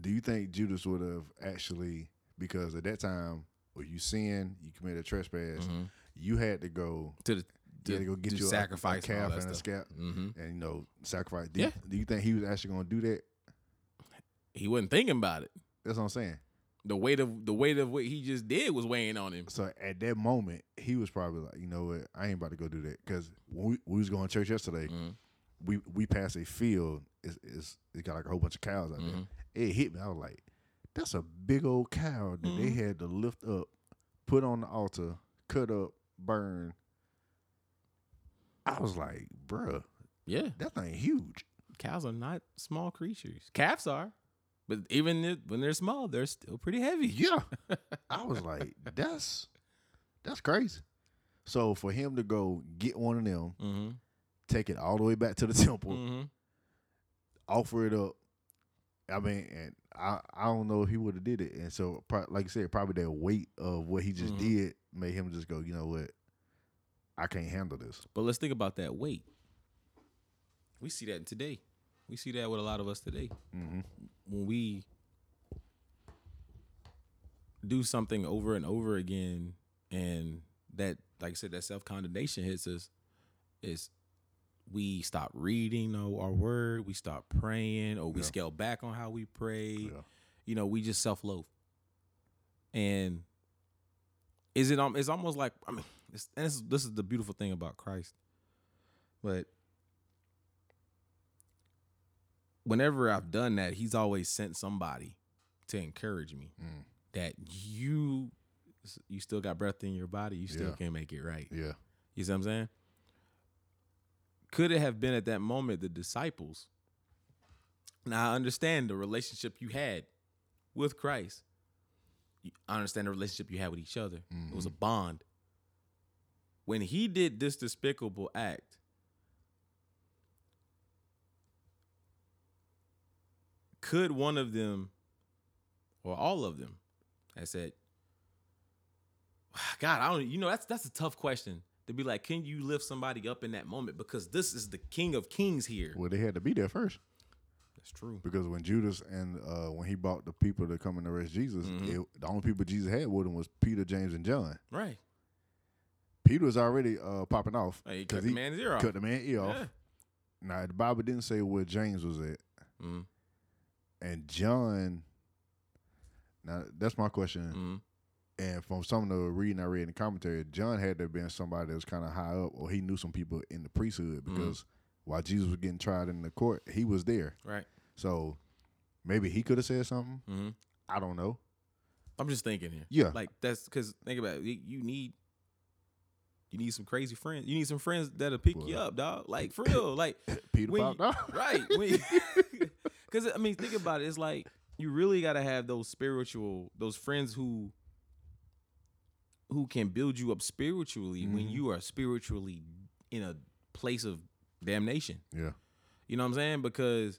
Do you think Judas would have actually, because at that time, when you sin, you commit a trespass, Mhm. You had to go, To the you had to go get you a- sacrifice a, and calf and a scalp, Mm-hmm. and you know sacrifice. Do, Yeah. you, do you think he was actually going to do that? He wasn't thinking about it. That's what I'm saying. The weight of the weight of what he just did was weighing on him. So at that moment, he was probably like, you know what, I ain't about to go do that because when we, we was going to church yesterday, Mhm. we we passed a field. It's, it's it got like a whole bunch of cows out Mhm. there. It hit me. I was like, that's a big old cow that they Mhm. had to lift up, put on the altar, cut up, burn. I was like, bruh, Yeah, that thing huge. cows are not small creatures. Calves are, but even when they're small, they're still pretty heavy. Yeah. I was like, that's that's crazy. So for him to go get one of them, Mm-hmm. take it all the way back to the temple, Mm-hmm. offer it up. I mean, and I I don't know if he would have did it. And so, pro- like I said, probably that weight of what he just Mhm. did made him just go, you know what, I can't handle this. But let's think about that weight. We see that today. We see that with a lot of us today. hmm When we do something over and over again, and that, like I said, that self condemnation hits us, is we stop reading our our word, we stop praying, or we Yeah. scale back on how we pray. Yeah. You know, we just self loathe. And is it? Um, it's almost like I mean, it's, and this is this is the beautiful thing about Christ. But whenever I've done that, He's always sent somebody to encourage me Mm. that you you still got breath in your body, you still Yeah. can make it right. Yeah. You see what I'm saying? Could it have been at that moment the disciples? Now I understand the relationship you had with Christ. I understand the relationship you had with each other. It was a mm-hmm. bond. When he did this despicable act, could one of them or all of them have said, God, I don't you know that's that's a tough question to be like, can you lift somebody up in that moment? Because this is the King of Kings here. Well, they had to be there first That's true. because when Judas and uh, when he brought the people to come and arrest Jesus, Mhm. it, the only people Jesus had with him was Peter, James, and John. Right. Peter was already uh, popping off Hey, he cut the man's ear off. cut the man ear off. Yeah. Now the Bible didn't say where James was at, Mhm. and John. Now that's my question. Mhm. And from some of the reading I read in the commentary, John had to have been somebody that was kind of high up, or he knew some people in the priesthood Mm-hmm. because while Jesus was getting tried in the court, he was there. Right. So maybe he could have said something. hmm I don't know. I'm just thinking here. Yeah. Like that's because think about it. You need you need some crazy friends. You need some friends that'll pick you up, dog. Like for real. Like Peter popped you- right. Because I mean, think about it. It's like you really got to have those spiritual, those friends who who can build you up spiritually when Mhm. you are spiritually in a place of damnation. Yeah. You know what I'm saying? Because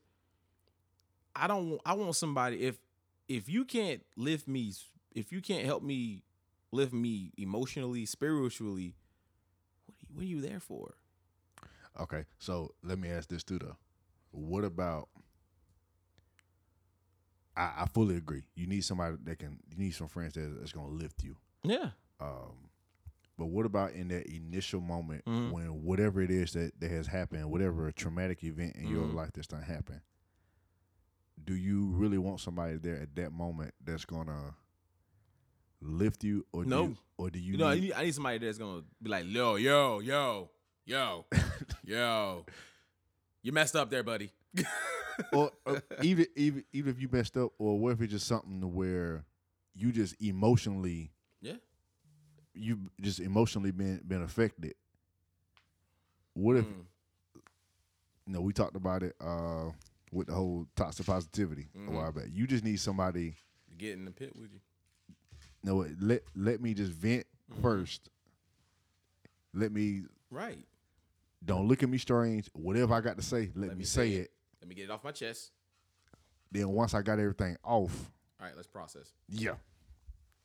I don't. want- I want somebody. If if you can't lift me, if you can't help me lift me emotionally, spiritually, what are you, what are you there for? Okay. So let me ask this too, though. What about? I, I fully agree. You need somebody that can. You need some friends that, that's going to lift you. Yeah. Um, but what about in that initial moment Mhm. when whatever it is that, that has happened, whatever traumatic event in your Mhm. life that's done happened, do you really want somebody there at that moment that's gonna lift you, or do No. you, or do you, You know, I need, need, I need somebody that's gonna be like, yo, yo, yo, yo, yo, you messed up there, buddy. or, or even even even if you messed up, or what if it's just something to where you just emotionally, You just emotionally been been affected. What if Mm. you know, we talked about it uh, with the whole toxic positivity Mhm. a while back. You just need somebody. Get in the pit with you. No, let let me just vent Mhm. first. Let me Right. don't look at me strange. Whatever I got to say, let, me, say it. Let me get it off my chest. Then once I got everything off, All right, let's process. yeah,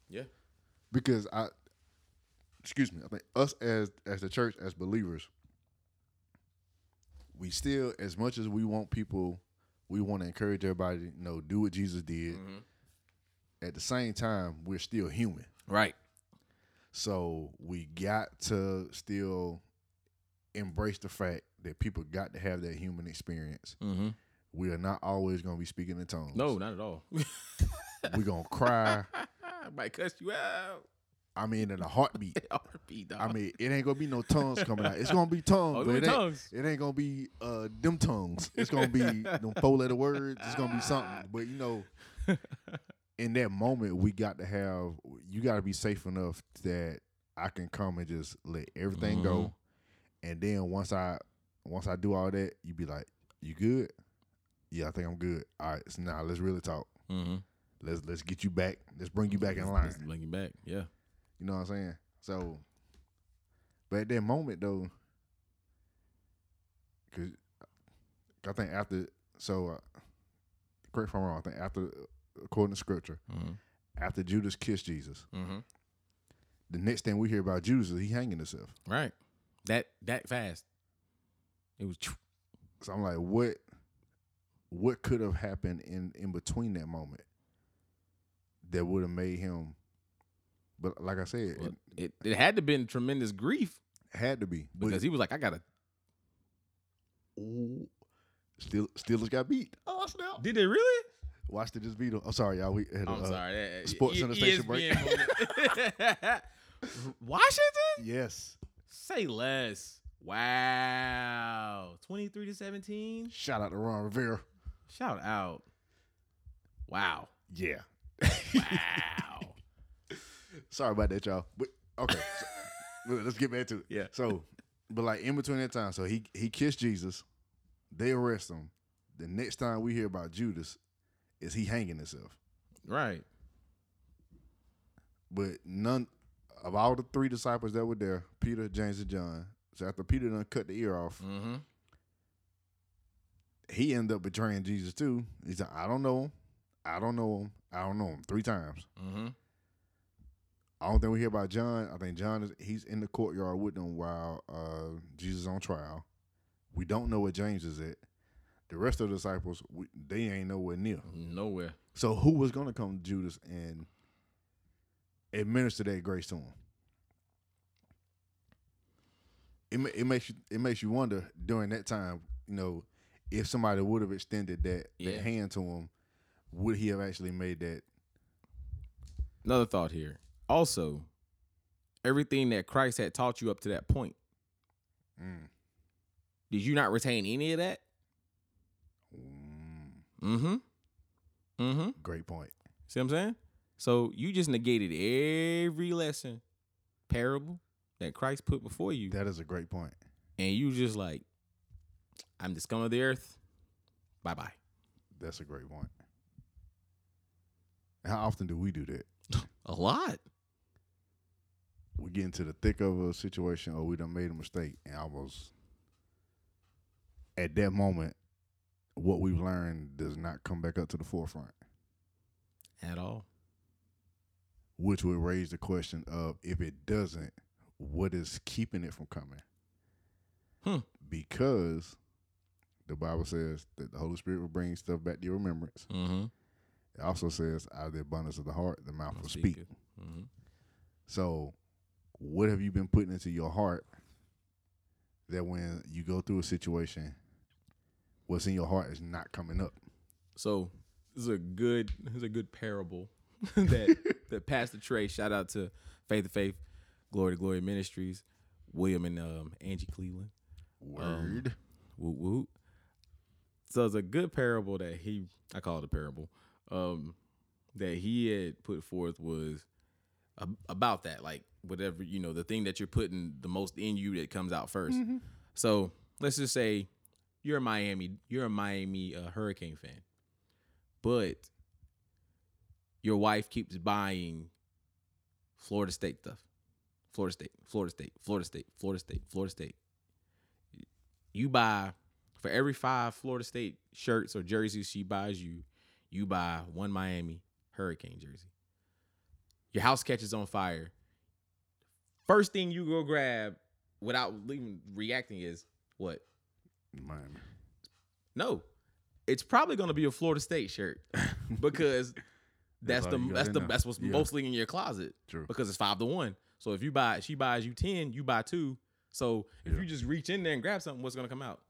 Yeah. because I, excuse me, I think us as as the church as believers, we still as much as we want people, we want to encourage everybody, you know, do what Jesus did. Mhm. At the same time, we're still human. Right. So we got to still embrace the fact that people got to have that human experience. Mm-hmm. We are not always going to be speaking in tongues. No, not at all. we're going to cry. I might cuss you out. I mean, in a heartbeat. Heartbeat, dog. I mean, it ain't gonna be no tongues coming out. It's gonna be tongues, Oh, but it be ain't, tongues. it ain't gonna be uh them tongues. It's gonna be them four letter words. It's gonna be something. But you know, in that moment, we got to have. You got to be safe enough that I can come and just let everything go, and then once I once I do all that, you be like, "You good? Yeah, I think I'm good. All right, so now let's really talk. mm-hmm. Let's let's get you back. Let's bring you back in line. Let's bring you back. Yeah. You know what I'm saying? So, but at that moment though, because I think after, so, uh, correct if I'm wrong, I think after, according to scripture, Mm-hmm. after Judas kissed Jesus, Mm-hmm. the next thing we hear about Judas is he hanging himself. Right. That that fast. It was. So I'm like, what, what could have happened in in between that moment that would have made him? But like I said, Well, it it had to been tremendous grief had to be But- because he was like, I gotta. Ooh, still Steelers got beat. Oh snap! Did they really? Watched it just beat them. I'm sorry, y'all. We had a, I'm uh, sorry. that- Sports E- Center station break. Washington? Yes. Say less. Wow. 23 to 17. Shout out to Ron Rivera. Shout out. Wow. Yeah. Sorry about that, y'all. But okay, so, let's get back to it. Yeah. So, but like in between that time, so he he kissed Jesus. They arrest him. The next time we hear about Judas, is he hanging himself? right. But none of all the three disciples that were there, Peter, James, and John. So after Peter done cut the ear off, Mm-hmm. he ended up betraying Jesus too. He said, "I don't know him. I don't know him. I don't know him." Three times. Mm-hmm. I don't think we hear about John. I think John is he's in the courtyard with them while uh, Jesus is on trial. We don't know where James is at. The rest of the disciples, we, they ain't nowhere near. Nowhere. So who was going to come to Judas and administer that grace to him? It it makes you it makes you wonder during that time, you know, if somebody would have extended that, Yeah. that hand to him, would he have actually made that? Another thought here. Also, everything that Christ had taught you up to that point, Mm, did you not retain any of that? mm, Mm-hmm. Mm-hmm. great point. See what I'm saying? So you just negated every lesson, parable that Christ put before you, That is a great point. and you just like, I'm the scum of the earth. Bye bye. That's a great point. How often do we do that? A lot. We get into the thick of a situation or we done made a mistake and almost at that moment, what we've learned does not come back up to the forefront, At all. which would raise the question of if it doesn't, what is keeping it from coming? Hmm. Because the Bible says that the Holy Spirit will bring stuff back to your remembrance. Mm-hmm. It also says, out of the abundance of the heart, the mouth will speak. Mm-hmm. So, what have you been putting into your heart that when you go through a situation, what's in your heart is not coming up? So this is a good this is a good parable that that Pastor Trey, shout out to Faith to Faith, Glory to Glory Ministries, William and um, Angie Cleveland. Word. Woot woot. So it's a good parable that he I call it a parable. Um that he had put forth was ab- about that, like whatever, you know, the thing that you're putting the most in you that comes out 1st So let's just say you're a Miami, you're a Miami uh, Hurricane fan, but your wife keeps buying Florida State stuff. Florida State, Florida State, Florida State, Florida State, Florida State. You buy for every five Florida State shirts or jerseys she buys you, you buy one Miami Hurricane jersey. Your house catches on fire. First thing you go grab without even reacting is what? Miami. No, it's probably going to be a Florida State shirt because That's that's, the that's the that's what's Yeah. mostly in your closet True. because it's five to one. So if you buy, she buys you ten, you buy two. So if Yeah. you just reach in there and grab something, what's going to come out?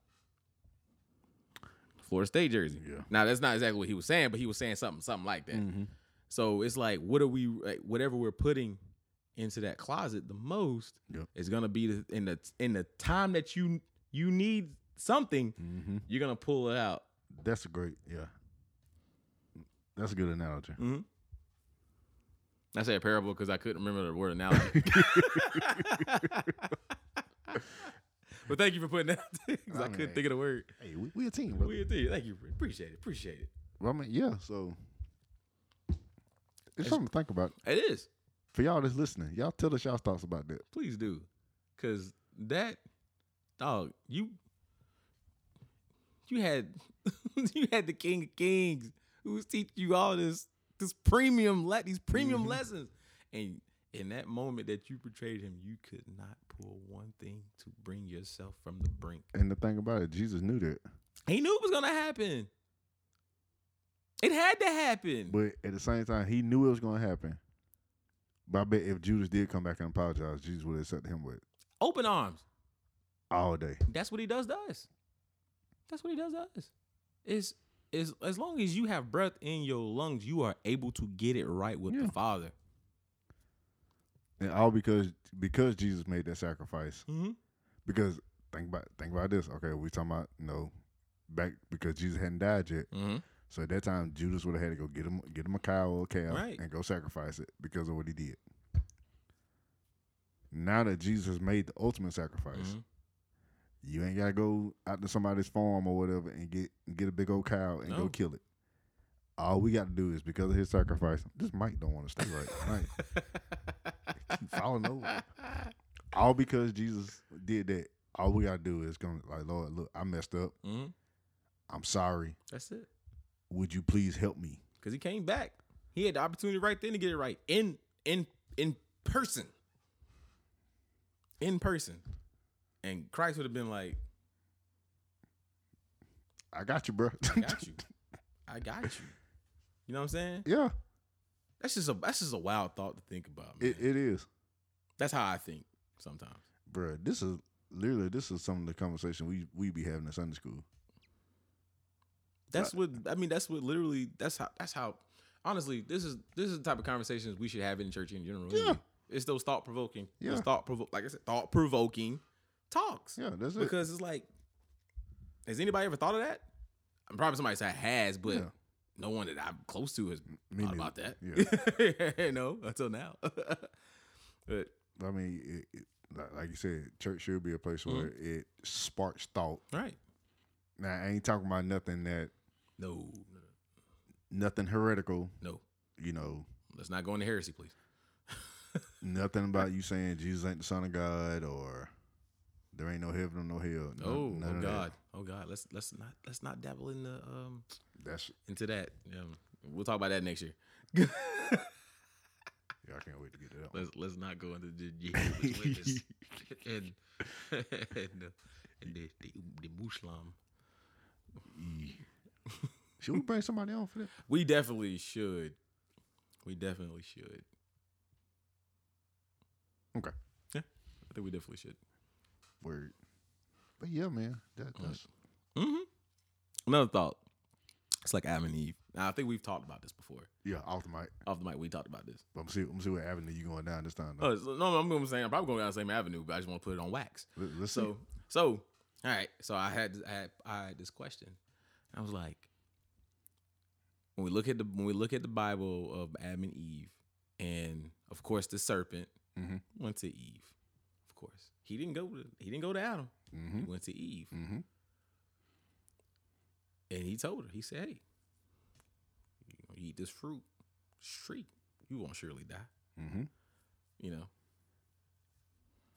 Florida State jersey. Yeah. Now that's not exactly what he was saying, but he was saying something something like that. Mm-hmm. So it's like, what are we, like, whatever we're putting into that closet the most Yep. is gonna be the, in the in the time that you you need something, Mm-hmm. you're gonna pull it out. That's a great, yeah. That's a good analogy. Mm-hmm. I say a parable because I couldn't remember the word analogy. but thank you for putting that because I, I mean, couldn't think of the word. Hey, we, we a team, bro. a team. Thank you. Appreciate it. Appreciate it. I mean, yeah. So it's something to think about It is. For y'all that's listening. Y'all tell us y'all thoughts about that. Please do. Cause that dog, you you had you had the king of kings who was teaching you all this this premium le- these premium Mhm. lessons. And in that moment that you betrayed him, you could not pull one thing to bring yourself from the brink. And the thing about it, Jesus knew that, He knew it was gonna happen. It had to happen. but at the same time, he knew it was going to happen. But I bet if Judas did come back and apologize, Jesus would have accepted him with Open arms. all day. That's what he does to us. That's what he does to us. Is is as long as you have breath in your lungs, you are able to get it right with Yeah. the Father. And all because because Jesus made that sacrifice. Mm-hmm. Because think about think about this. Okay, we talking about you know back because Jesus hadn't died yet. Mm-hmm. So at that time, Judas would have had to go get him get him a cow or a calf Right. and go sacrifice it because of what he did. Now that Jesus has made the ultimate sacrifice, Mhm. you ain't gotta go out to somebody's farm or whatever and get get a big old cow and No. go kill it. All we got to do is because of his sacrifice. This mic don't want to stay right. Right. Keep falling over. All because Jesus did that. All we gotta do is come like Lord, look, I messed up. hmm I'm sorry. That's it. Would you please help me? Because he came back. He had the opportunity right then to get it right in in in person. In person. And Christ would have been like, I got you, bro. I got you. I got you. You know what I'm saying? yeah, That's just a that's just a wild thought to think about, man. it, it is, That's how I think sometimes. bro. This is literally this is some of the conversation we we be having in Sunday school. That's what I mean. That's what literally. That's how. That's how. Honestly, this is this is the type of conversations we should have in church in general. Yeah. it's those thought provoking. Yeah. Thought provoke. Like I said, thought provoking talks. Yeah, that's it. because it's like, has anybody ever thought of that? I'm probably somebody said has, but Yeah. no one that I'm close to has Me thought neither. about that. Yeah, no, until now. but I mean, it, it, like, like you said, church should be a place Mm-hmm. where it sparks thought. right, Now, I ain't talking about nothing that no, no, nothing heretical. no. You know, Let's not go into heresy, please. nothing about you saying Jesus ain't the Son of God or there ain't no heaven or no hell. None- Oh, oh. God, oh God. Let's let's not let's not dabble in the um That's into that. Um, we'll talk about that next year. yeah. I can't wait to get to that. Let's let's not go into the Jehovah's Witness and and the, and the, the, the Muslim. Should we bring somebody on for that? We definitely should. We definitely should. Okay. Yeah, I think we definitely should. Word. But yeah, man, that, that's Mm-hmm. Another thought. It's like Adam and Eve. Now I think we've talked about this before. yeah, off the mic. Off the mic, we talked about this. But I'm see, I'm see what avenue you going down this time. Though. Oh, so- no, I'm going to say I'm probably going down the same avenue, but I just want to put it on wax. Us see. So, so, all right. So I had, I had, I had this question. I was like, when we look at the, when we look at the Bible of Adam and Eve, and of course the serpent Mhm. went to Eve. Of course, he didn't go to, he didn't go to Adam. Mm-hmm. He went to Eve, Mm-hmm. and he told her, he said, "Hey, you eat this fruit, this tree, you won't surely die." Mm-hmm. You know.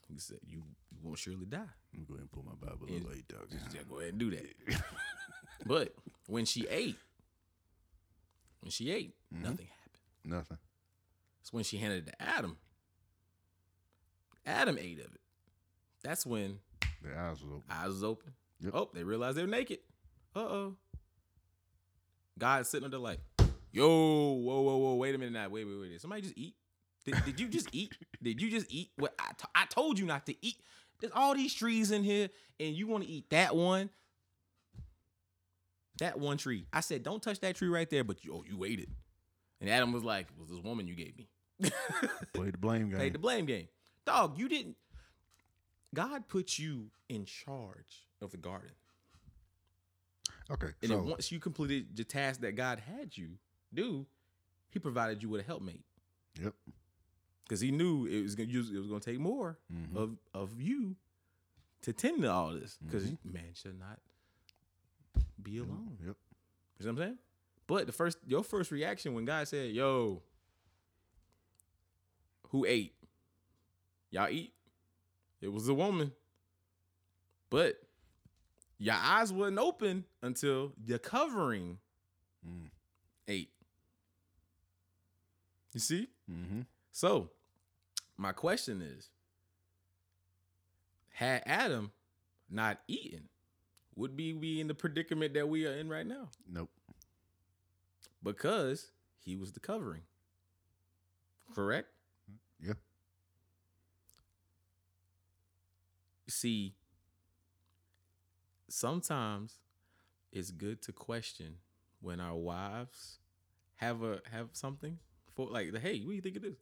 He said, "You, you won't surely die." Let me go ahead and pull my Bible Is- up. Hey, dog. Yeah, go ahead and do that. but when she ate, when she ate, Mhm. nothing happened. Nothing. It's when she handed it to Adam. Adam ate of it. That's when The eyes was open. eyes was open. Yep. Oh, they realized they're naked. Uh oh. God's sitting there like, yo, whoa, whoa, whoa, wait a minute now. Wait, wait, wait. Did somebody just eat? Did, did you just eat? Did you just eat? What I, t- I told you not to eat. There's all these trees in here, and you want to eat that one. That one tree. I said, don't touch that tree right there, but you, oh, you ate it. And Adam was like, it was this woman you gave me. Play the blame game. Played the blame game. Dog, you didn't. God put you in charge of the garden. okay, And so then once you completed the task that God had you do, He provided you with a helpmate yep, because He knew it was gonna use, it was gonna take more Mhm. of of you to tend to all this because man should not be alone. yep. You know what I'm saying? But the first your first reaction when God said, "Yo, who ate? Y'all eat?" It was a woman. But your eyes wasn't open until your covering Mm. ate. You see? Mm-hmm. So, my question is had Adam not eaten, would be we be in the predicament that we are in right now? Nope. Because he was the covering. Correct? Yeah. See, sometimes it's good to question when our wives have a have something for like the hey, what do you think of this?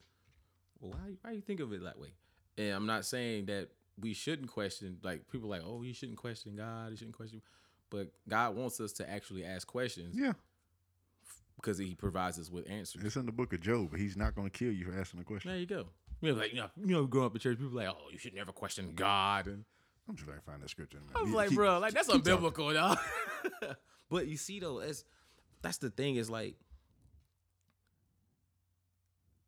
Well, why why you think of it that way? And I'm not saying that we shouldn't question like people like, oh, you shouldn't question God, you shouldn't question but God wants us to actually ask questions Yeah, because he provides us with answers. it's in the book of Job. He's not going to kill you for asking a question. There you go. You know, like you know, you know, growing up in church, people like, oh, you should never question God, and I'm just trying to find that scripture. in. I was You like, keep- bro, like that's unbiblical, dog. but you see, though, that's that's the thing is like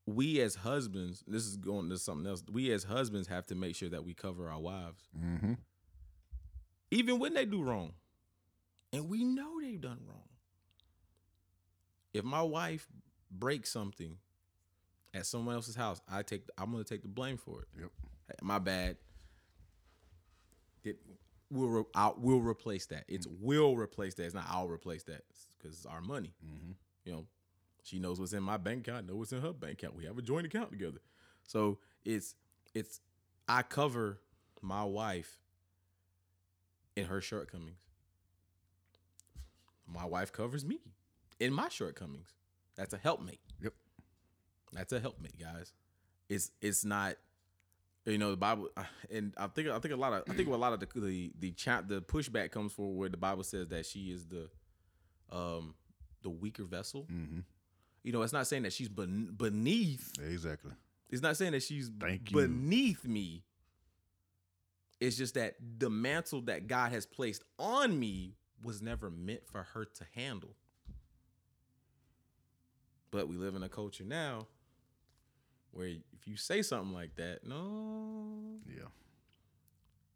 we as husbands. This is going to something else. We as husbands have to make sure that we cover our wives, Mhm. even when they do wrong, and we know they've done wrong. If my wife breaks something at someone else's house, I take I'm gonna take the blame for it. Yep. Hey, my bad. It will re- I'll, we'll replace that. It's will replace that. It's not I'll replace that because it's our money. Mhm. You know, she knows what's in my bank account. I know what's in her bank account. We have a joint account together. So it's it's I cover my wife in her shortcomings. My wife covers me in my shortcomings. That's a helpmate. Yep. That's a helpmate, guys. It's it's not, you know, the Bible, and I think I think a lot of I think a lot of the the the, cha- the pushback comes for where the Bible says that she is the, um, the weaker vessel. Mhm. You know, it's not saying that she's ben- beneath. Exactly. It's not saying that she's Thank you. beneath me. It's just that the mantle that God has placed on me was never meant for her to handle. But we live in a culture now where if you say something like that, no. Yeah.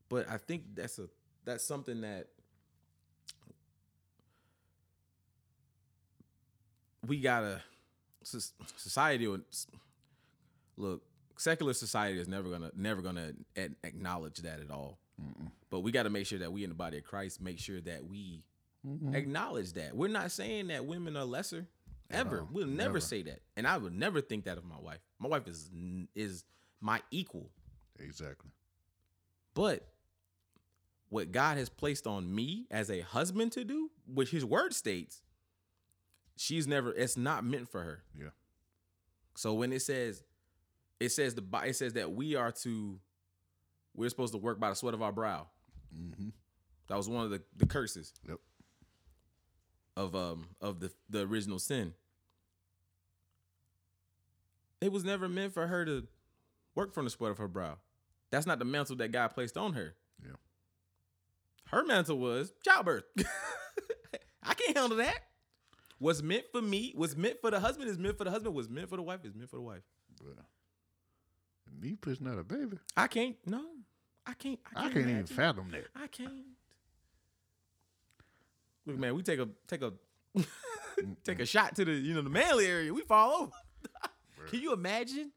But I think that's a that's something that we gotta society would look secular society is never gonna never gonna acknowledge that at all. But we got to make sure that we in the body of christ make sure that we acknowledge that. We're not saying that women are lesser ever. we'll never, Never. say that. And i would never think that of my wife. My wife is is my equal. Exactly. but what God has placed on me as a husband to do, which his word states, she's never it's not meant for her. Yeah. So when it says it says the it says that we are to we're supposed to work by the sweat of our brow. Mm-hmm. That was one of the, the curses Yep. of um of the the original sin. It was never meant for her to work from the sweat of her brow. That's not the mantle that God placed on her. Yeah. Her mantle was childbirth. I can't handle that. What's meant for me, what's meant for the husband is meant for the husband. What's meant for the wife is meant for the wife. But me pushing out a baby, I can't. No, I can't. I I can't, can't even fathom that. I can't. Look, man, we take a take a take a shot to the you know the manly area. We fall over. Can you imagine?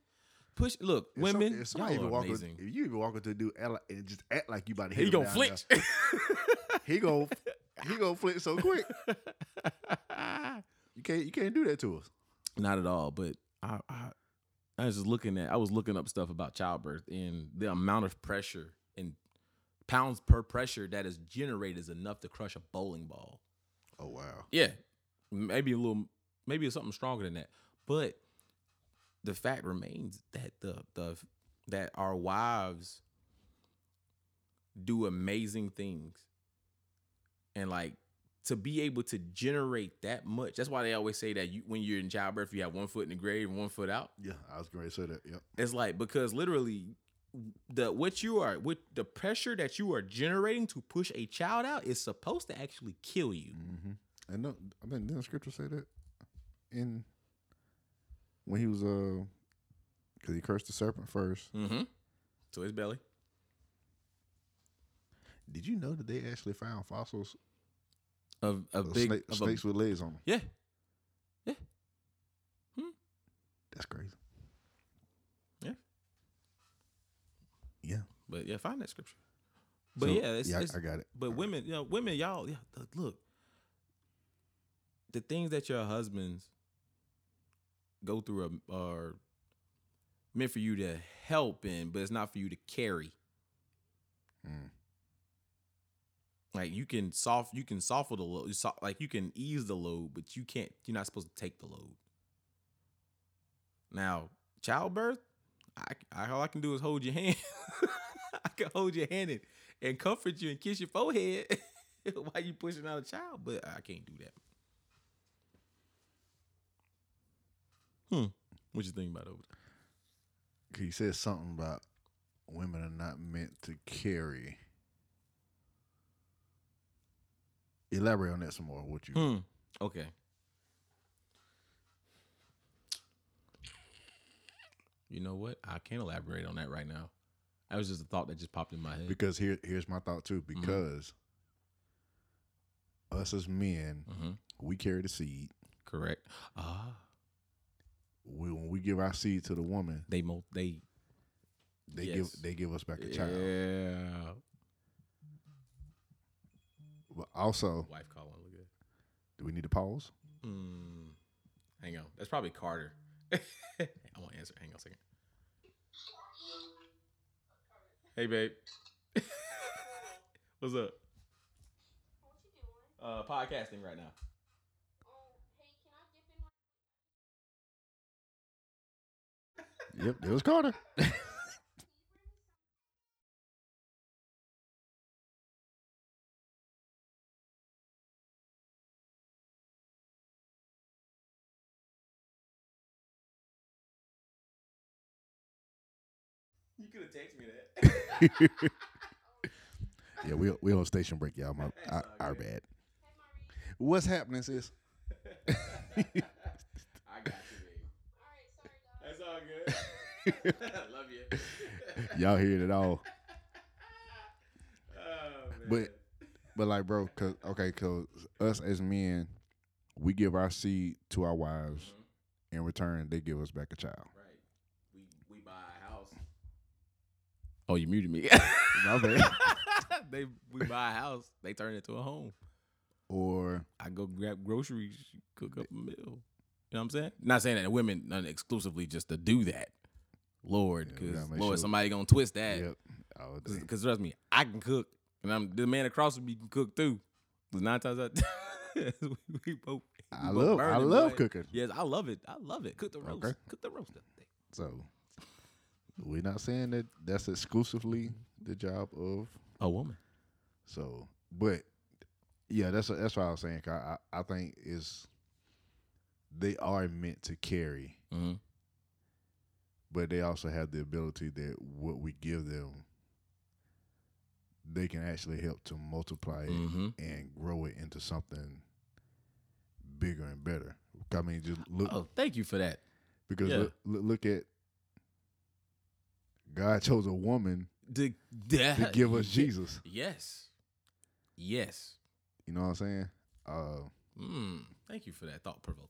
Push. Look, If women, some, if somebody even walk amazing. if you even walk up to do and just act like you about to hit He gonna flinch. He gonna he gonna flinch so quick. You can't you can't do that to us. Not at all. But I, I, I was just looking at. I was looking up stuff about childbirth and the amount of pressure and pounds per pressure that is generated is enough to crush a bowling ball. Oh wow. Yeah, maybe a little, maybe it's something stronger than that. But the fact remains that the the that our wives do amazing things. And like to be able to generate that much. That's why they always say that you when you're in childbirth, you have one foot in the grave and one foot out. Yeah, I was going to say that. Yep. It's like because literally the what you are with the pressure that you are generating to push a child out is supposed to actually kill you. Mm-hmm. And no, I mean, didn't Scripture say that in when he was uh, because he cursed the serpent first. Mm-hmm. So his belly. Did you know that they actually found fossils Of a big snake, of a- snakes with legs on them? yeah. Yeah. Hmm. That's crazy. Yeah. Yeah. But yeah, find that scripture. But So, yeah, it's, yeah, I- it's I got it. But women, you know, women, y'all, yeah, look, the things that your husbands go through are meant for you to help in, but it's not for you to carry. Mm. Like you can soft, you can soften the load, like you can ease the load, but you can't. You're not supposed to take the load. Now, childbirth, I, I all I can do is hold your hand. I can hold your hand and, and comfort you and kiss your forehead while you pushing out a child, but I can't do that. Hmm. What you think about over? He said something about women are not meant to carry. Elaborate on that some more. What you? Hmm. Okay. You know what? I can't elaborate on that right now. That was just a thought that just popped in my head. Because here, here's my thought too. Because us as men, Mhm. we carry the seed. Correct. Ah, We, when we give our seed to the woman, they mo they they Yes. give they give us back a child. yeah. But also, Wife calling. Look good. do we need to pause? Hmm. Hang on. That's probably Carter. I won't answer. Hang on a second. Hey, babe. What's up? What you doing? Uh, podcasting right now. Oh, hey, can I dip in my Yep, it was Carter. have texted me that. yeah, we we on station break, y'all. My, our, our bad. Hey, What's happening, sis? I got you, babe. All right, sorry, guys. That's all good. Love you. Y'all hear it all. Oh. But but like, bro, cause okay, cause us as men, we give our seed to our wives. Mhm. In return, they give us back a child. Right. We we buy a house. Oh, you muted me. My bad. they we buy a house. They turn it into a home. Or I go grab groceries, cook up a meal. You know what I'm saying? Not saying that women exclusively just to do that. Lord, because gotta Lord, sure- somebody gonna twist that. yep. Because trust me, I can cook, and I'm the man across from me can cook too. 'Cause nine times out, we, we both. we I both love I love cooking. Yes, I love it. I love it. Cook the roast. Okay. Cook the roast. So we're not saying that that's exclusively the job of A woman. So, but yeah, that's that's what I was saying. I, I I think is they are meant to carry, Mm-hmm. but they also have the ability that what we give them, they can actually help to multiply it Mm-hmm. and grow it into something bigger and better. I mean, just look Oh, thank you for that. because yeah. look, look at God chose a woman To, to give us Jesus. Yes. Yes. You know what I'm saying? Uh, Mm, thank you for that thought provoking.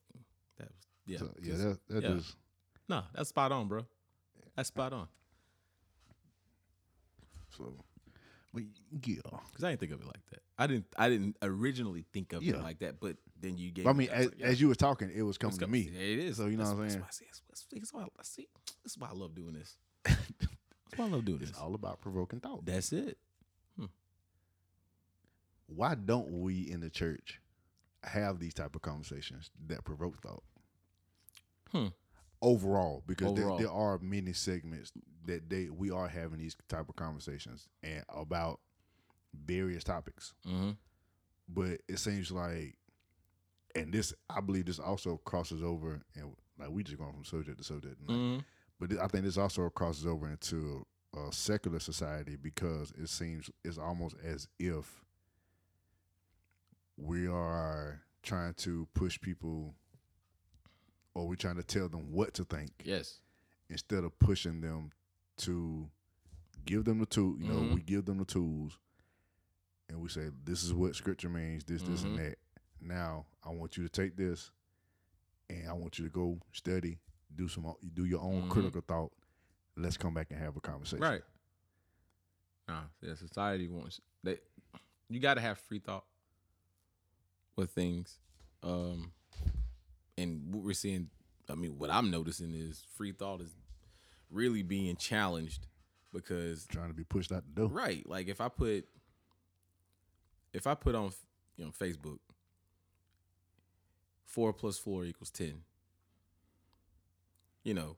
That was yeah. so, yeah, that, that yeah. just no, that's spot on, bro. That's spot on. so. But yeah, Cause I didn't think of it like that. I didn't. I didn't originally think of Yeah. it like that. But then you gave. I me mean, as, like, yeah, as you were talking, it was coming it's to me. Yeah, it is. So, you know That's- what I'm that's saying? why I see, that's, that's, that's why I see. That's why I love doing this. I love doing It's this. all about provoking thought. That's it. Why don't we in the church have these type of conversations that provoke thought? Hmm. overall because there, Overall. there are many segments that they we are having these type of conversations and about various topics. Mm-hmm. But it seems like, and this I believe this also crosses over and like we just going from subject to subject. Mm-hmm. But I think this also crosses over into a secular society because it seems it's almost as if we are trying to push people or we're trying to tell them what to think Yes. instead of pushing them to give them the tool. You know, Mhm. we give them the tools and we say, this is what scripture means, this, this, and Mhm. that. Now, I want you to take this and I want you to go study, do some, do your own Mhm. critical thought. Let's come back and have a conversation. Right. Nah, yeah, society wants they you gotta have free thought with things. Um and what we're seeing I mean what I'm noticing is free thought is really being challenged because Trying to be pushed out the door. right, like if I put if I put on you know Facebook four plus four equals ten. You know,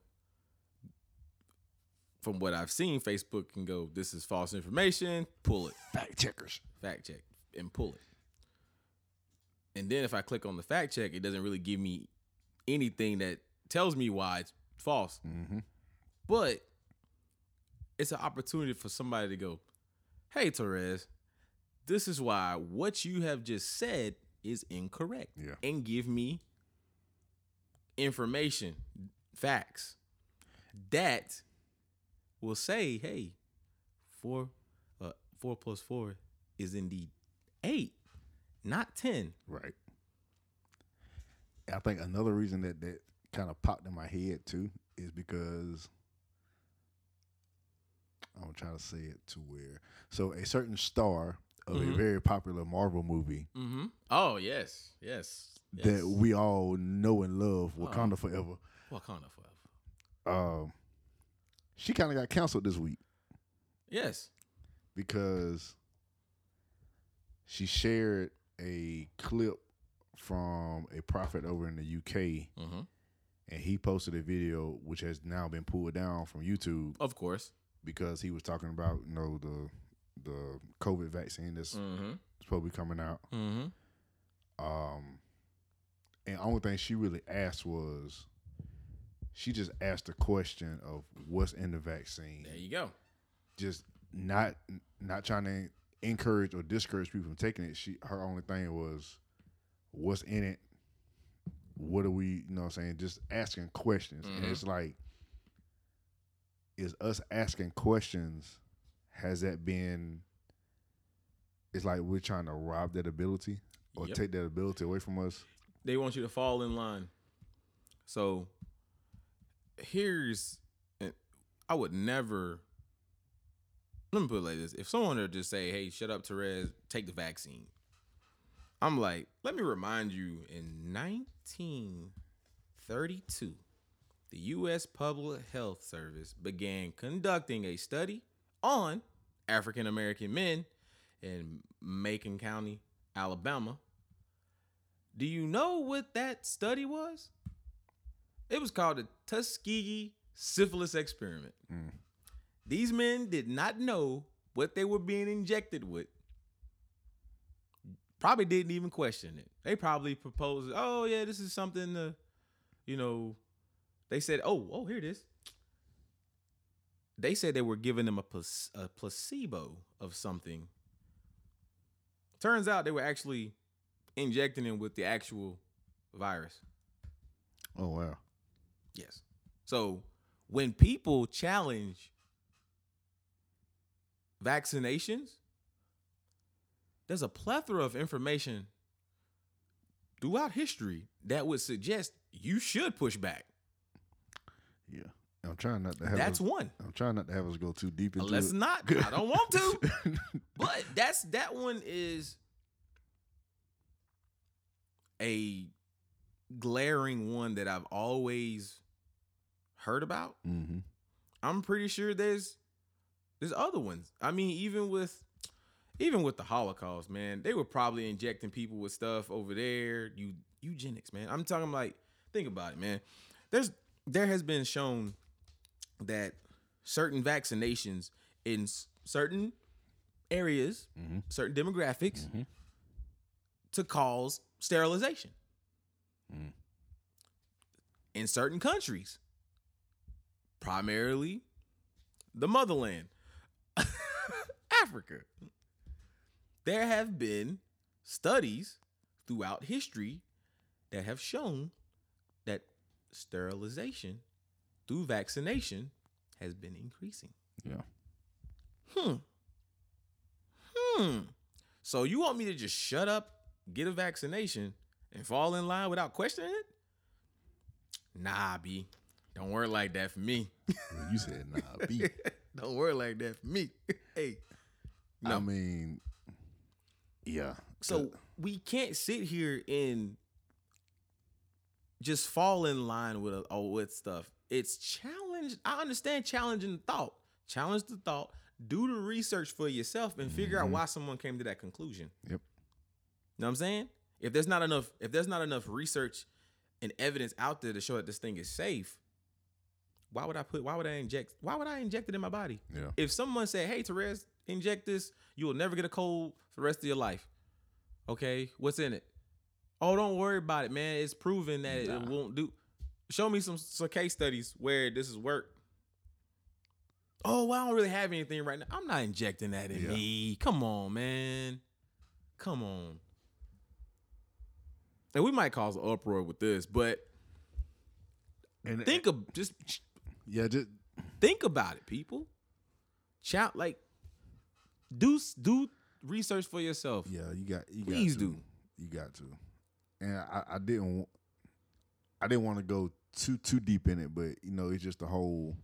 from what I've seen, Facebook can go, this is false information, pull it, Fact checkers. fact check, and pull it. And then if I click on the fact check, it doesn't really give me anything that tells me why it's false. Mm-hmm. But it's an opportunity for somebody to go, hey, Torres, this is why what you have just said is incorrect. Yeah. And give me information, facts that will say, hey, four, uh, four plus four is indeed eight, not 10. Right. I think another reason that that kind of popped in my head too is because I'm trying to say it to where so a certain star of a Mhm. very popular Marvel movie Mm-hmm. Oh, yes. Yes. yes. that we all know and love. Wakanda Forever. Wakanda forever. Um, she kind of got canceled this week Yes. because she shared a clip from a prophet over in the UK Mm-hmm. and he posted a video which has now been pulled down from YouTube Of course. because he was talking about you know the the COVID vaccine that's Mm-hmm. supposed to be coming out. Mm-hmm. Um, and only thing she really asked was she just asked the question of what's in the vaccine, There you go. just not not trying to encourage or discourage people from taking it. She her only thing was what's in it. What are we, you know what I'm saying? Just asking questions. And Mhm. it's like, is us asking questions, has that been, it's like we're trying to rob that ability or Yep. take that ability away from us. They want you to fall in line. So here's, I would never. Let me put it like this: If someone were to just say, "Hey, shut up, Therese, take the vaccine," I'm like, let me remind you, in 1932, the U.S. Public Health Service began conducting a study on African American men in Macon County, Alabama. Do you know what that study was? It was called the Tuskegee Syphilis Experiment. Mm. These men did not know what they were being injected with. Probably didn't even question it. They probably proposed, oh, yeah, this is something to, you know, they said, oh, oh, here it is. They said they were giving them a, plac- a placebo of something. Turns out they were actually injecting him with the actual virus. Oh wow. Yes. So when people challenge vaccinations, there's a plethora of information throughout history that would suggest you should push back. Yeah. I'm trying not to have That's us, one. I'm trying not to have us go too deep into Let's it. not. I don't want to. But that's that one is a glaring one that I've always heard about. mm-hmm. I'm pretty sure there's there's other ones. I mean, even with even with the Holocaust, man, they were probably injecting people with stuff over there. You eugenics, man. I'm talking like think about it, man. There's there has been shown that certain vaccinations in certain areas, mm-hmm. certain demographics, mm-hmm. to cause sterilization. Mm. In certain countries, primarily the motherland, Africa, there have been studies throughout history that have shown that sterilization through vaccination has been increasing. Yeah. Hmm. Hmm. So you want me to just shut up, get a vaccination, and fall in line without questioning it? Nah, B. Don't work like that for me. You said nah, B. Don't work like that for me. hey. I mean, yeah. So we can't sit here and just fall in line with all with stuff. It's challenge. I understand challenging the thought. Challenge the thought. Do the research for yourself and figure out mm-hmm. why someone came to that conclusion. Yep. You know what I'm saying? If there's not enough, if there's not enough research and evidence out there to show that this thing is safe, why would I put? Why would I inject? Why would I inject it in my body? Yeah. If someone said, "Hey, Therese, inject this, you will never get a cold for the rest of your life." Okay, what's in it? Oh, don't worry about it, man. It's proven that it won't do. Show me some some case studies where this has worked. Oh, well, I don't really have anything right now. I'm not injecting that in Yeah. me. Come on, man. Come on. And we might cause an uproar with this, but And think of just yeah, just think about it, people. Shout like do do research for yourself. yeah, you got you Please got to. do. You got to. And I, I didn't I didn't want to go too too deep in it, but you know, it's just the whole.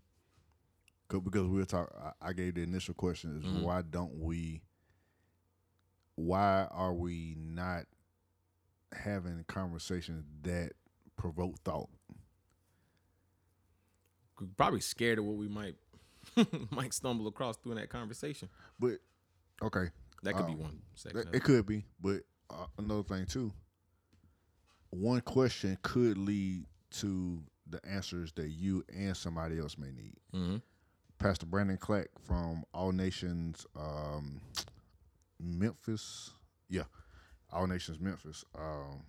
because we were talking I, gave the initial question is Mhm. why don't we why are we not having conversations that provoke thought? Probably scared of what we might might stumble across during that conversation. But okay, That could be Um, one. That- It could be, but uh, another thing too. One question could lead to the answers that you and somebody else may need. Mhm. Pastor Brandon Clack from All Nations um, Memphis, yeah, All Nations Memphis. Um,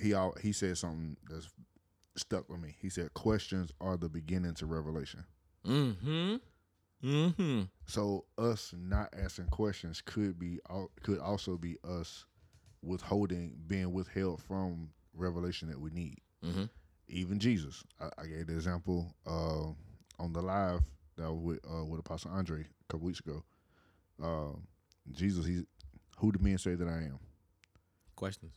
he all, he said something that's stuck with me. He said, "Questions are the beginning to revelation." Mm-hmm. Mm-hmm. So us not asking questions could be could also be us withholding, being withheld from revelation that we need. Mhm. Even Jesus, I, I gave the example uh, on the live that was with uh, with Apostle Andre a couple weeks ago. Uh, Jesus, he who do men say that I am? Questions.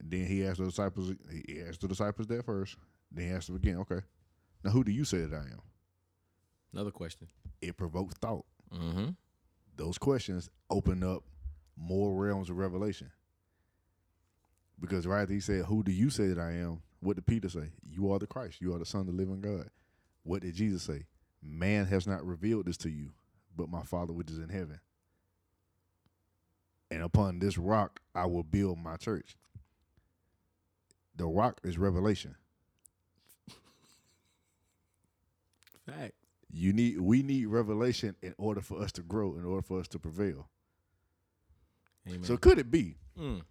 Then he asked the disciples. He asked the disciples that first. Then he asked them again. Okay, now who do you say that I am? Another question. It provoked thought. Mm-hmm. those questions open up more realms of revelation. Because right, he said, "Who do you say that I am?" What did Peter say? You are the Christ. You are the Son of the living God. What did Jesus say? Man has not revealed this to you, but my Father which is in heaven. And upon this rock I will build my church. The rock is revelation. Fact. You need we need revelation in order for us to grow, in order for us to prevail. Amen. So could it be Mm.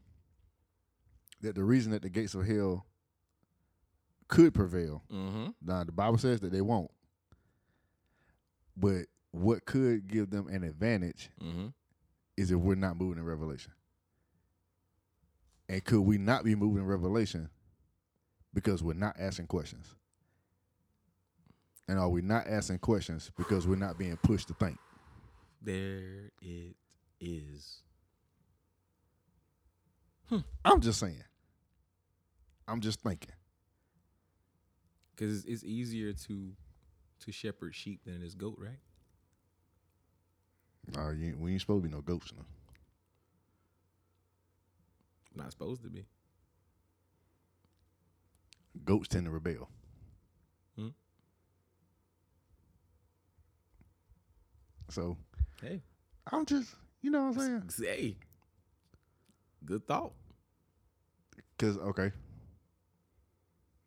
that the reason that the gates of hell could prevail. Mm-hmm. Now the Bible says that they won't. But what could give them an advantage Mm-hmm. is if we're not moving in revelation. And could we not be moving revelation because we're not asking questions? And are we not asking questions because we're not being pushed to think? There it is. I'm just saying. I'm just thinking. Because it's, it's easier to to shepherd sheep than it is goat, right? Uh, you, we ain't supposed to be no goats, now. Not supposed to be. Goats tend to rebel. Hmm. So Hey. I'm just, you know what I'm saying? Hey. Good thought. Because okay,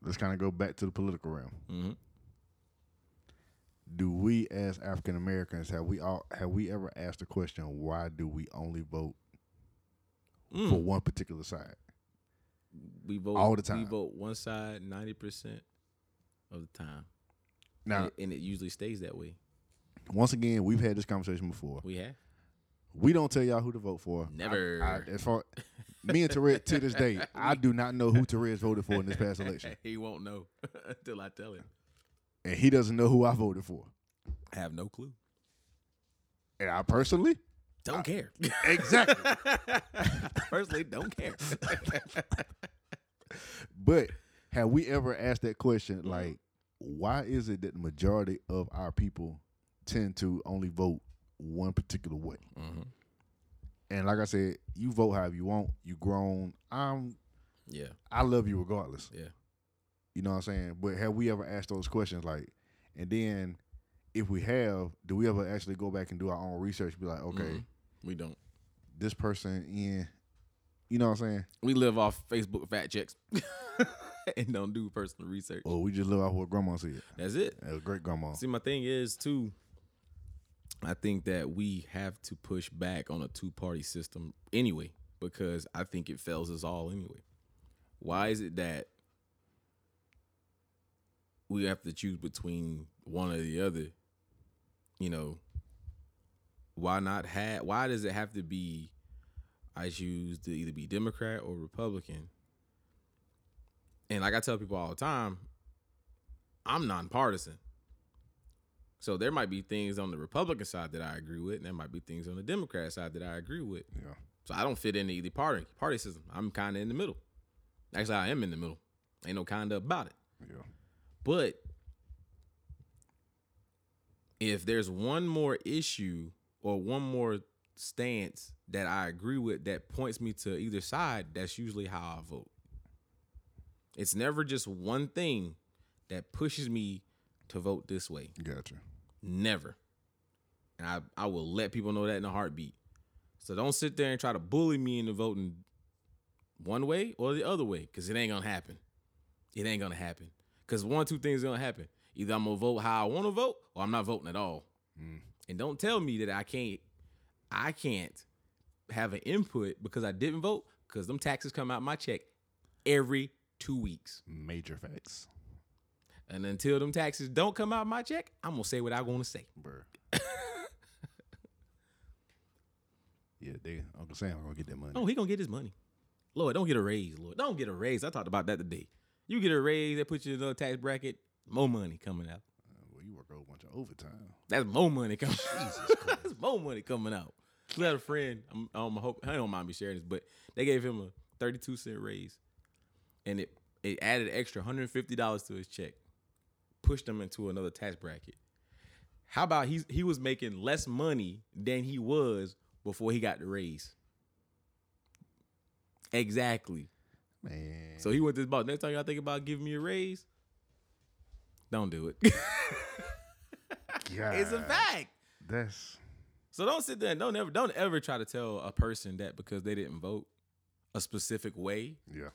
let's kind of go back to the political realm. hmm Do we, as African Americans, have we all have we ever asked the question why do we only vote Mm. for one particular side? We vote all the time. We vote one side ninety percent of the time. Now, and, and it usually stays that way. once again, we've had this conversation before. We have We don't tell y'all who to vote for. Never. I, as far me and Therese to this day, I do not know who Therese voted for in this past election, he won't know until I tell him. and he doesn't know who I voted for. I have no clue. And I personally, Don't care. exactly. Personally, don't care. but have we ever asked that question? Like, why is it that the majority of our people tend to only vote one particular way? hmm And like I said, you vote however you want. You grown. I'm. Yeah, I love you regardless. yeah. You know what I'm saying? But have we ever asked those questions like, and then if we have, do we ever actually go back and do our own research? Be like, okay, Mhm. We don't. this person in, you know what I'm saying? We live off Facebook fact checks and don't do personal research. Oh, we just live off what grandma said. That's it. That great grandma. See, my thing is too. I think that we have to push back on a two-party system anyway, because I think it fails us all anyway. Why is it that we have to choose between one or the other? You know, why not have? Why does it have to be? I choose to either be Democrat or Republican. And like I tell people all the time, I'm nonpartisan. So there might be things on the Republican side that I agree with, and there might be things on the Democrat side that I agree with. Yeah. So I don't fit into either party party system. I'm kind of in the middle. Actually, I am in the middle. Ain't no kind of about it. Yeah. But if there's one more issue or one more stance that I agree with that points me to either side, that's usually how I vote. It's never just one thing that pushes me to vote this way. Gotcha. Never. And I, I will let people know that in a heartbeat. So don't sit there and try to bully me into voting one way or the other way, because it ain't gonna happen. It ain't gonna happen. Cause one, two things gonna happen. Either I'm gonna vote how I wanna vote, or I'm not voting at all. Mm. And don't tell me that I can't I can't have an input because I didn't vote, because them taxes come out my check every two weeks. Major facts, And until them taxes don't come out my check, I'm gonna say what I wanna say. bro. yeah, they Uncle Sam gonna get that money. Oh, he gonna get his money. Lord, don't get a raise, Lord. Don't get a raise. I talked about that today. You get a raise, they put you in another tax bracket, more money coming out. Uh, well, you work a whole bunch of overtime. That's more money coming. That's more money coming out. We had a friend. I'm, I'm hope I don't mind me sharing this, but they gave him a 32 cent raise, and it it added extra 150 dollars to his check, pushed him into another tax bracket. How about he's he was making less money than he was before he got the raise? Exactly. Man. So he went to his boss. Next time y'all think about giving me a raise, don't do it. it's a fact. That's So don't sit there and don't ever don't ever try to tell a person that because they didn't vote a specific way, yeah.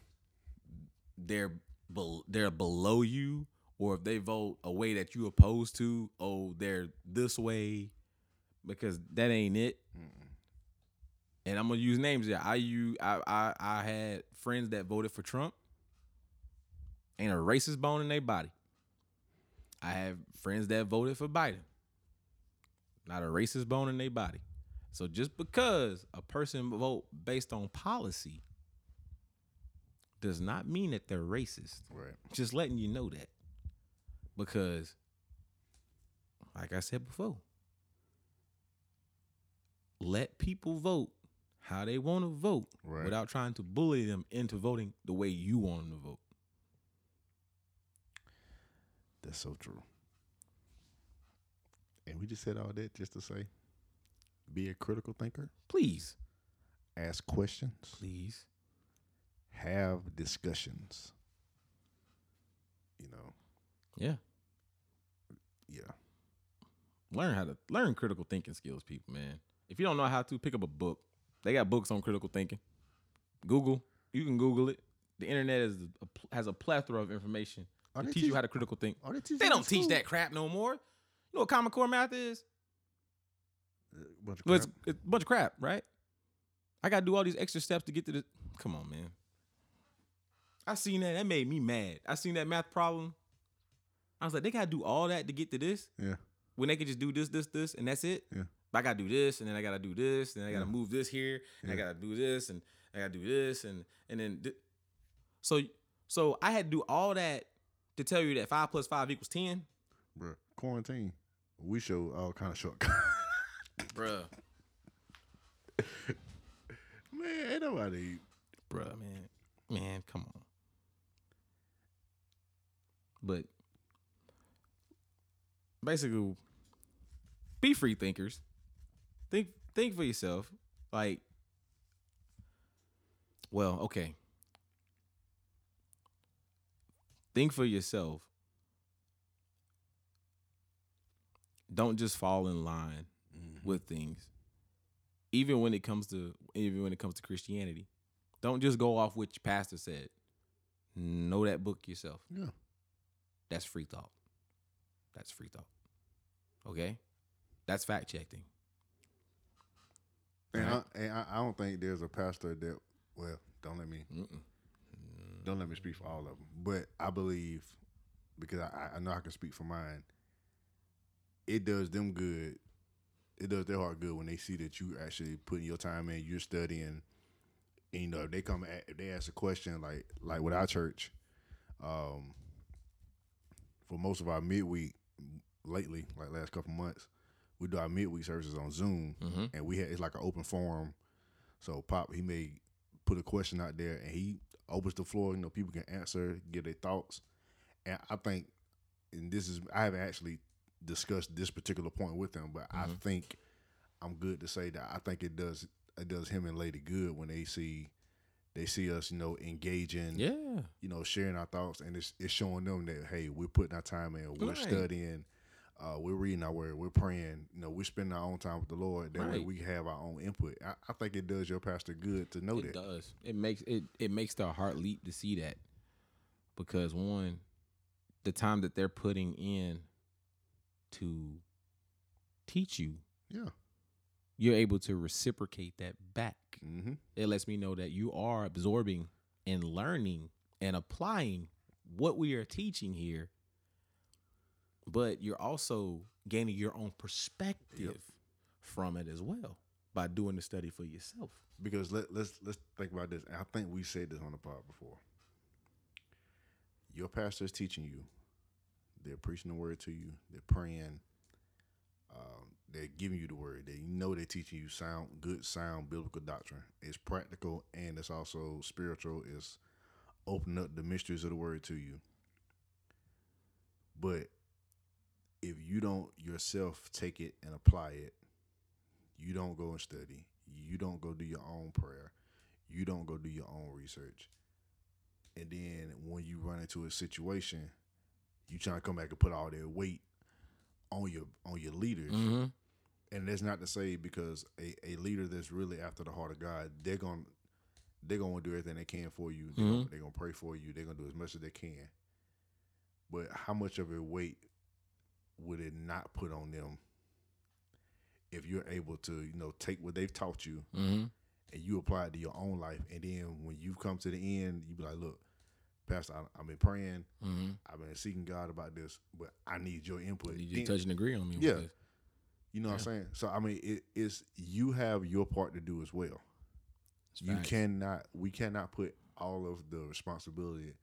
they're bel they're below you, or if they vote a way that you opposed to, oh, they're this way, because that ain't it. And I'm gonna use names there. I you I, I I had friends that voted for Trump. Ain't a racist bone in their body. I have friends that voted for Biden. Not a racist bone in their body. So just because a person vote based on policy does not mean that they're racist. Right. Just letting you know that. Because like I said before, let people vote how they want to vote Right. without trying to bully them into voting the way you want them to vote. That's so true. And we just said all that just to say, be a critical thinker, Please, ask questions, please. have discussions. You know, Yeah. yeah. Learn how to learn critical thinking skills, people, man. If you don't know how to, pick up a book. They got books on critical thinking. Google. You can Google it. the internet is a, has a plethora of information To they teach you how to critical think. They, They don't teach that crap no more. You know what Common Core math is? Bunch of Well, it's, crap. it's a bunch of crap, right? I gotta do all these extra steps to get to the. Come on, man. I seen that. That made me mad. I seen that math problem. I was like, they gotta do all that to get to this Yeah. when they can just do this, this, this, and that's it. Yeah. But I gotta do this, and then I gotta do this, and then I gotta Yeah. move this here, and I gotta do this, and I gotta do this, and and then thi- so so I had to do all that to tell you that five plus five equals ten, Bruh, quarantine. We show all kind of shortcuts. bruh, Man, ain't nobody. bruh, man, man, come on. But basically, be free thinkers. Think think for yourself. Like, well, okay. Think for yourself. Don't just fall in line mm-hmm. with things. Even when it comes to even when it comes to Christianity. Don't just go off what your pastor said. Know that book yourself. Yeah. That's free thought. That's free thought. Okay? That's fact checking. And, Right. I, and I, I don't think there's a pastor that. Well, don't let me Mm-mm. Don't let me speak for all of them, but I believe because I, I know I can speak for mine. It does them good. It does their heart good when they see that you actually putting your time in. You're studying. And, you know, if they come, at, if they ask a question like like with our church, um, for most of our midweek lately, like last couple months, we do our midweek services on Zoom, Mm-hmm. and we had it's like an open forum. So Pop he may put a question out there, and he opens the floor. You know, people can answer, get their thoughts, and I think, and this is I haven't actually discussed this particular point with them, but I Mhm. think I'm good to say that I think it does it does him and Lady good when they see they see us, you know, engaging, Yeah. you know, sharing our thoughts, and it's it's showing them that hey, we're putting our time in, we're Right. studying, uh, we're reading our word, we're praying, you know, we're spending our own time with the Lord. That way we have our own input. I, I think it does your pastor good to know it that. It does. It makes it it makes their heart leap to see that. Because one, the time that they're putting in to teach you, Yeah. you're able to reciprocate that back. Mm-hmm. It lets me know that you are absorbing and learning and applying what we are teaching here. But you're also gaining your own perspective from it as well by doing the study for yourself. Because let let's let's think about this. I think we said this on the pod before. Your pastor is teaching you. They're preaching the word to you. They're praying. Um, they're giving you the word. They know they're teaching you sound, good, sound biblical doctrine. It's practical and it's also spiritual. It's opening up the mysteries of the word to you. But if you don't yourself take it and apply it, you don't go and study. You don't go do your own prayer. You don't go do your own research. And then when you run into a situation, you trying to come back and put all their weight on your on your leaders. Mm-hmm. And that's not to say because a, a leader that's really after the heart of God, they're gonna they're gonna do everything they can for you. They're, gonna, Mhm. they're gonna pray for you. They're gonna do as much as they can. But how much of a weight would it not put on them if you're able to, you know, take what they've taught you Mm-hmm. and you apply it to your own life, and then when you come to the end, you be like, "Look, Pastor, I, I've been praying, Mm-hmm. I've been seeking God about this, but I need your input." You just touch and agree on me. Yeah. You know what I'm saying? So I mean, it is you have your part to do as well. It's You cannot, we cannot put all of the responsibility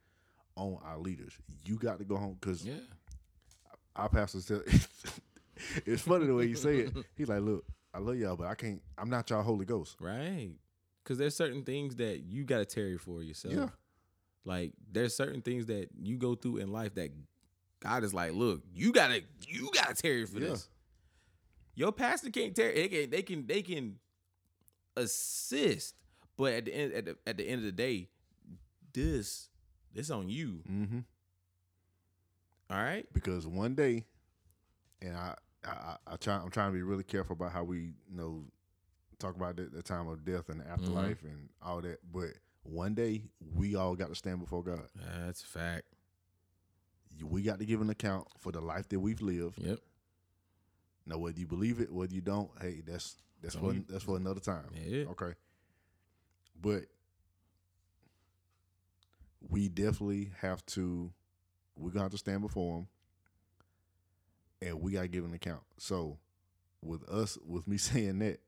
on our leaders. You got to go home because Yeah. Our pastor said it's funny the way you say it. He's like, "Look, I love y'all, but I can't. I'm not y'all Holy Ghost." Right. Because there's certain things that you got to tarry for yourself. Yeah. Like there's certain things that you go through in life that God is like, look, you gotta, you gotta tarry for Yeah. this. Your pastor can't tarry. They can, they can, they can assist, but at the end, at the, at the end of the day, this, this on you. Mm-hmm. All right. because one day, and I, I, I, try, I'm trying to be really careful about how we, you know, talk about the, the time of death and the mm-hmm. afterlife and all that. But one day we all got to stand before God. That's a fact. We got to give an account for the life that we've lived. Yep. Now, whether you believe it, whether you don't, hey, that's that's for that's for another time. Yeah. Okay. But we definitely have to. We're gonna have to stand before him, and we gotta give an account. So, with us, with me saying that,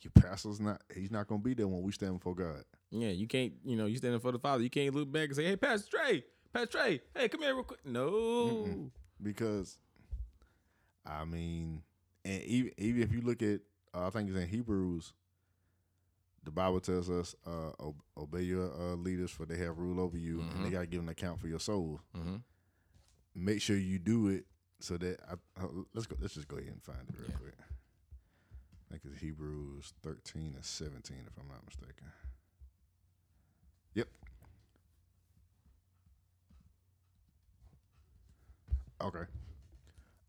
your pastor's not. He's not gonna be there when we stand before God. Yeah, you can't, you know, you standing for the father. You can't look back and say, "Hey, Pastor Trey, Pastor Trey, hey, come here real quick." No, Mm-mm. because I mean, and even even if you look at, uh, I think it's in Hebrews, the Bible tells us, uh, obey your uh, leaders for they have rule over you, and they Mhm. got to give an account for your soul. mm-hmm. Make sure you do it so that I, uh, let's go. Let's just go ahead and find it real Yeah. quick. I think it's Hebrews thirteen and seventeen, if I'm not mistaken. Yep. Okay.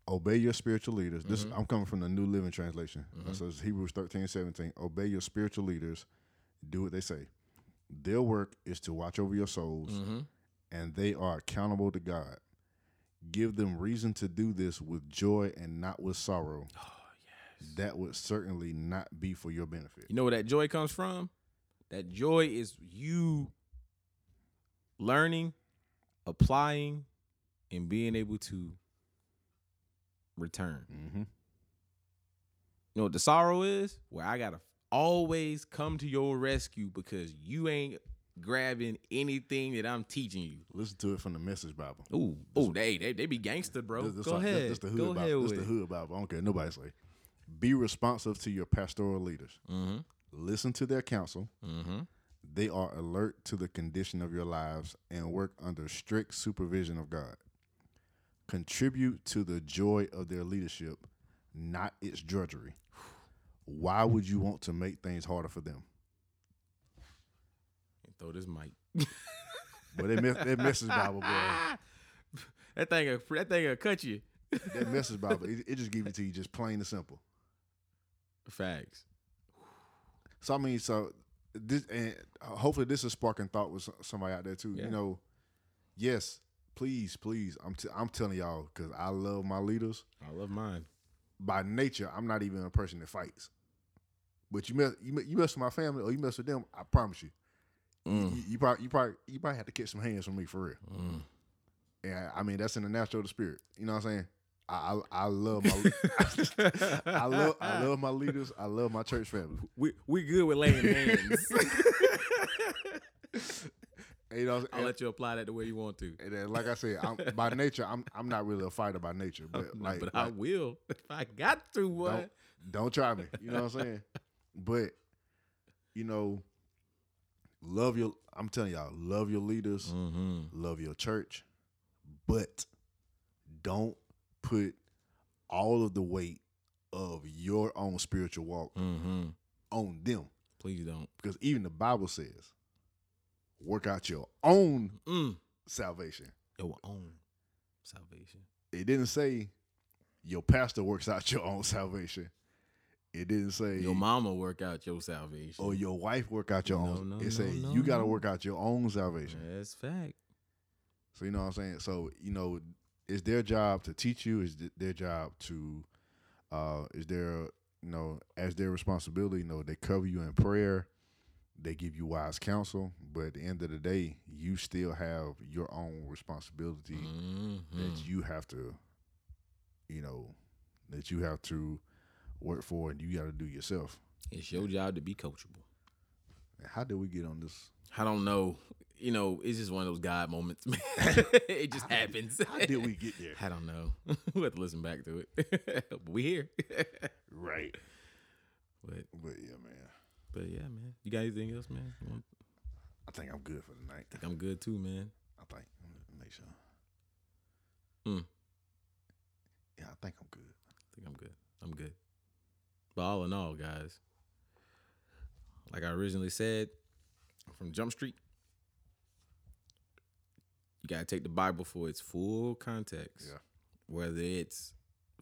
Obey your spiritual leaders. This Mhm. I'm coming from the New Living Translation. Mhm. So it's Hebrews 13, 17. Obey your spiritual leaders. Do what they say. Their work is to watch over your souls, Mm-hmm. and they are accountable to God. Give them reason to do this with joy and not with sorrow. Oh yes. That would certainly not be for your benefit. You know where that joy comes from? That joy is you learning, applying, and being able to return. Mm-hmm. You know what the sorrow is? Where I gotta always come to your rescue because you ain't grabbing anything that I'm teaching you. Listen to it from the Message Bible. Ooh, ooh, they they they be gangster, bro. This- this Go like- ahead, This the hood go Bible. ahead This the hood Bible. I don't care. Nobody say. Be responsive to your pastoral leaders. Mm-hmm. Listen to their counsel. Mm-hmm. They are alert to the condition of your lives and work under strict supervision of God. Contribute to the joy of their leadership, not its drudgery. Why would you want to make things harder for them? Throw this mic. But it mess, that message Bible, boy, that thing, will- that thing will cut you. that message Bible, it, it just gives it to you just plain and simple. Facts. So I mean, so this and hopefully this is sparking thought with somebody out there too. Yeah. You know, yes, please, please, I'm t- I'm telling y'all because I love my leaders. I love mine. By nature, I'm not even a person that fights. But you mess you mess with my family or you mess with them, I promise you, Mm. you, you probably you probably you probably have to catch some hands from me for real. Mm. And I mean that's in the natural of the spirit. You know what I'm saying? I I, I love my I love I love my leaders. I love my church family. We we good with laying hands. And, you know, I'll and- let you apply that the way you want to. And then, like I said, I'm, by nature, I'm I'm not really a fighter by nature, but No, like, but I will if I got to. What? don't don't try me. You know what I'm saying? But you know, love your. I'm telling y'all, love your leaders, Mm-hmm. love your church, but don't put all of the weight of your own spiritual walk Mm-hmm. on them, Please don't. because even the Bible says, work out your own Mm. salvation. Your own salvation. it didn't say your pastor works out your own salvation. It didn't say Your mama work out your salvation. or your wife work out your No, own. no, it no, said no, you got to work out your own salvation. That's fact. So you know what I'm saying. So you know, it's their job to teach you. Is their job to, uh, is their you know as their responsibility. You know they cover you in prayer. They give you wise counsel, but at the end of the day, you still have your own responsibility Mhm. that you have to, you know, that you have to work for and you got to do yourself. It's your job to be coachable. How did we get on this? I don't know. You know, it's just one of those God moments, man. it just happens. How did we get there? I don't know. we'll have to listen back to it. but we here. right. but But yeah, man, but yeah, man. You got anything else, man? I think I'm good for the night. I think I'm good too, man. I think. Make sure. Mm. Yeah, I think I'm good. I think I'm good. I'm good. But all in all, guys, like I originally said, from Jump Street, you gotta take the Bible for its full context. Yeah. Whether it's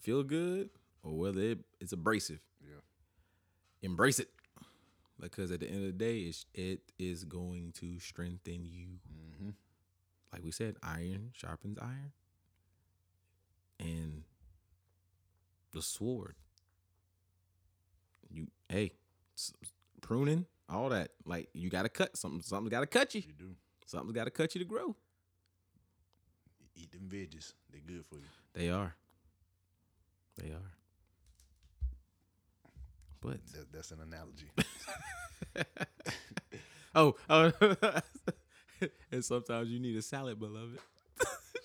feel good or whether it, it's abrasive. Yeah. Embrace it. because at the end of the day, it's, it is going to strengthen you. Mm-hmm. Like we said, iron sharpens iron, and the sword. Hey, pruning, all that. Like you got to cut something. Something's got to cut you. You do. Something's got to cut you to grow. Eat them veggies. They're good for you. They are. They are. But That, that's an analogy. oh, oh, and sometimes you need a salad, beloved.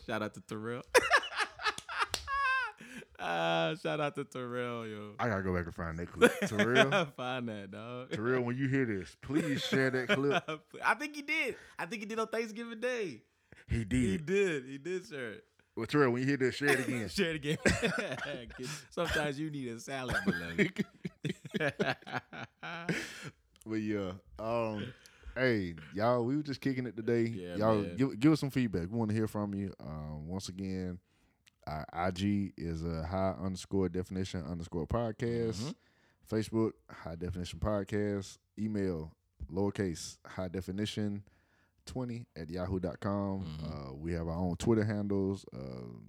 shout out to Terrell. Ah, shout out to Terrell, yo. I gotta go back and find that clip. Terrell, Find that dog. Terrell, when you hear this, please share that clip. I think he did. I think he did on Thanksgiving Day. He did. He did. He did share it. Well, Terrell, when you hear this, share it again. Share it again. Sometimes you need a salad, beloved. But yeah, um, hey, y'all, we were just kicking it today. Yeah, y'all, man. give give us some feedback. We want to hear from you. Um, once again, our IG is a high underscore definition underscore podcast. Mhm. Facebook high definition podcast. Email lowercase high definition twenty at yahoo.com. Mhm. Uh, we have our own Twitter handles. Uh,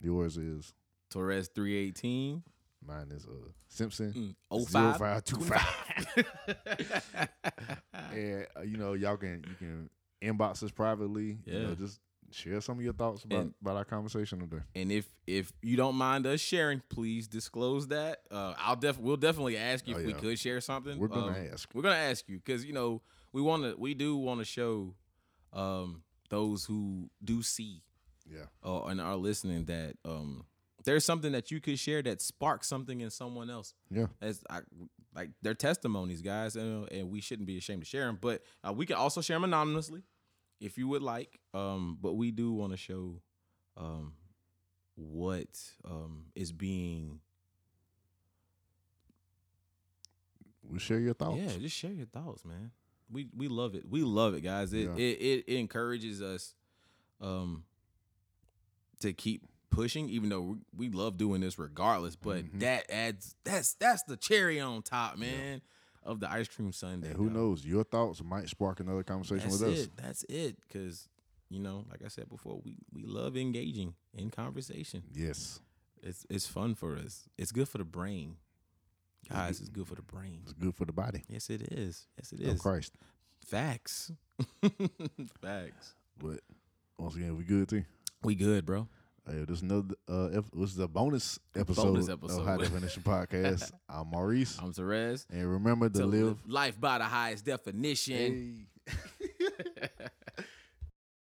yours is Torres 318. mine is uh Simpson. Mm, 05. 0525. and uh, you know y'all can you can inbox us privately. You know, Yeah. just share some of your thoughts about, And- about our conversation today. and if if you don't mind us sharing, please disclose that. Uh, I'll def we'll definitely ask you Oh, if we could share something. We're gonna Um, ask. We're gonna ask you because you know we want to we do want to show um those who do see Yeah, uh, and are listening that um there's something that you could share that sparks something in someone else. yeah, As I, like their testimonies, guys, and, and we shouldn't be ashamed to share them. But uh, we can also share them anonymously if you would like. Um, but we do want to show um what um is being. we'll share your thoughts. Yeah, just share your thoughts, man. We we love it. We love it, guys. It Yeah. it, it, it encourages us um to keep pushing, even though we, we love doing this regardless. But Mhm. that adds that's that's the cherry on top, man, of the ice cream sundae. And who dog. knows? Your thoughts might spark another conversation That's with us. it. That's it. Because you know, like I said before, we we love engaging in conversation. Yes, It's it's fun for us. It's good for the brain, guys. It's good for the brain. it's good for the body. Yes, it is. Yes, it is. Is. Christ. Facts. Facts. But once again, we good too. We good, bro. Hey, this is another uh, ep- this is a bonus episode, Bonus of episode. High Definition Podcast. I'm Maurice, I'm Therese. and remember to, To live. live life by the highest definition. Hey.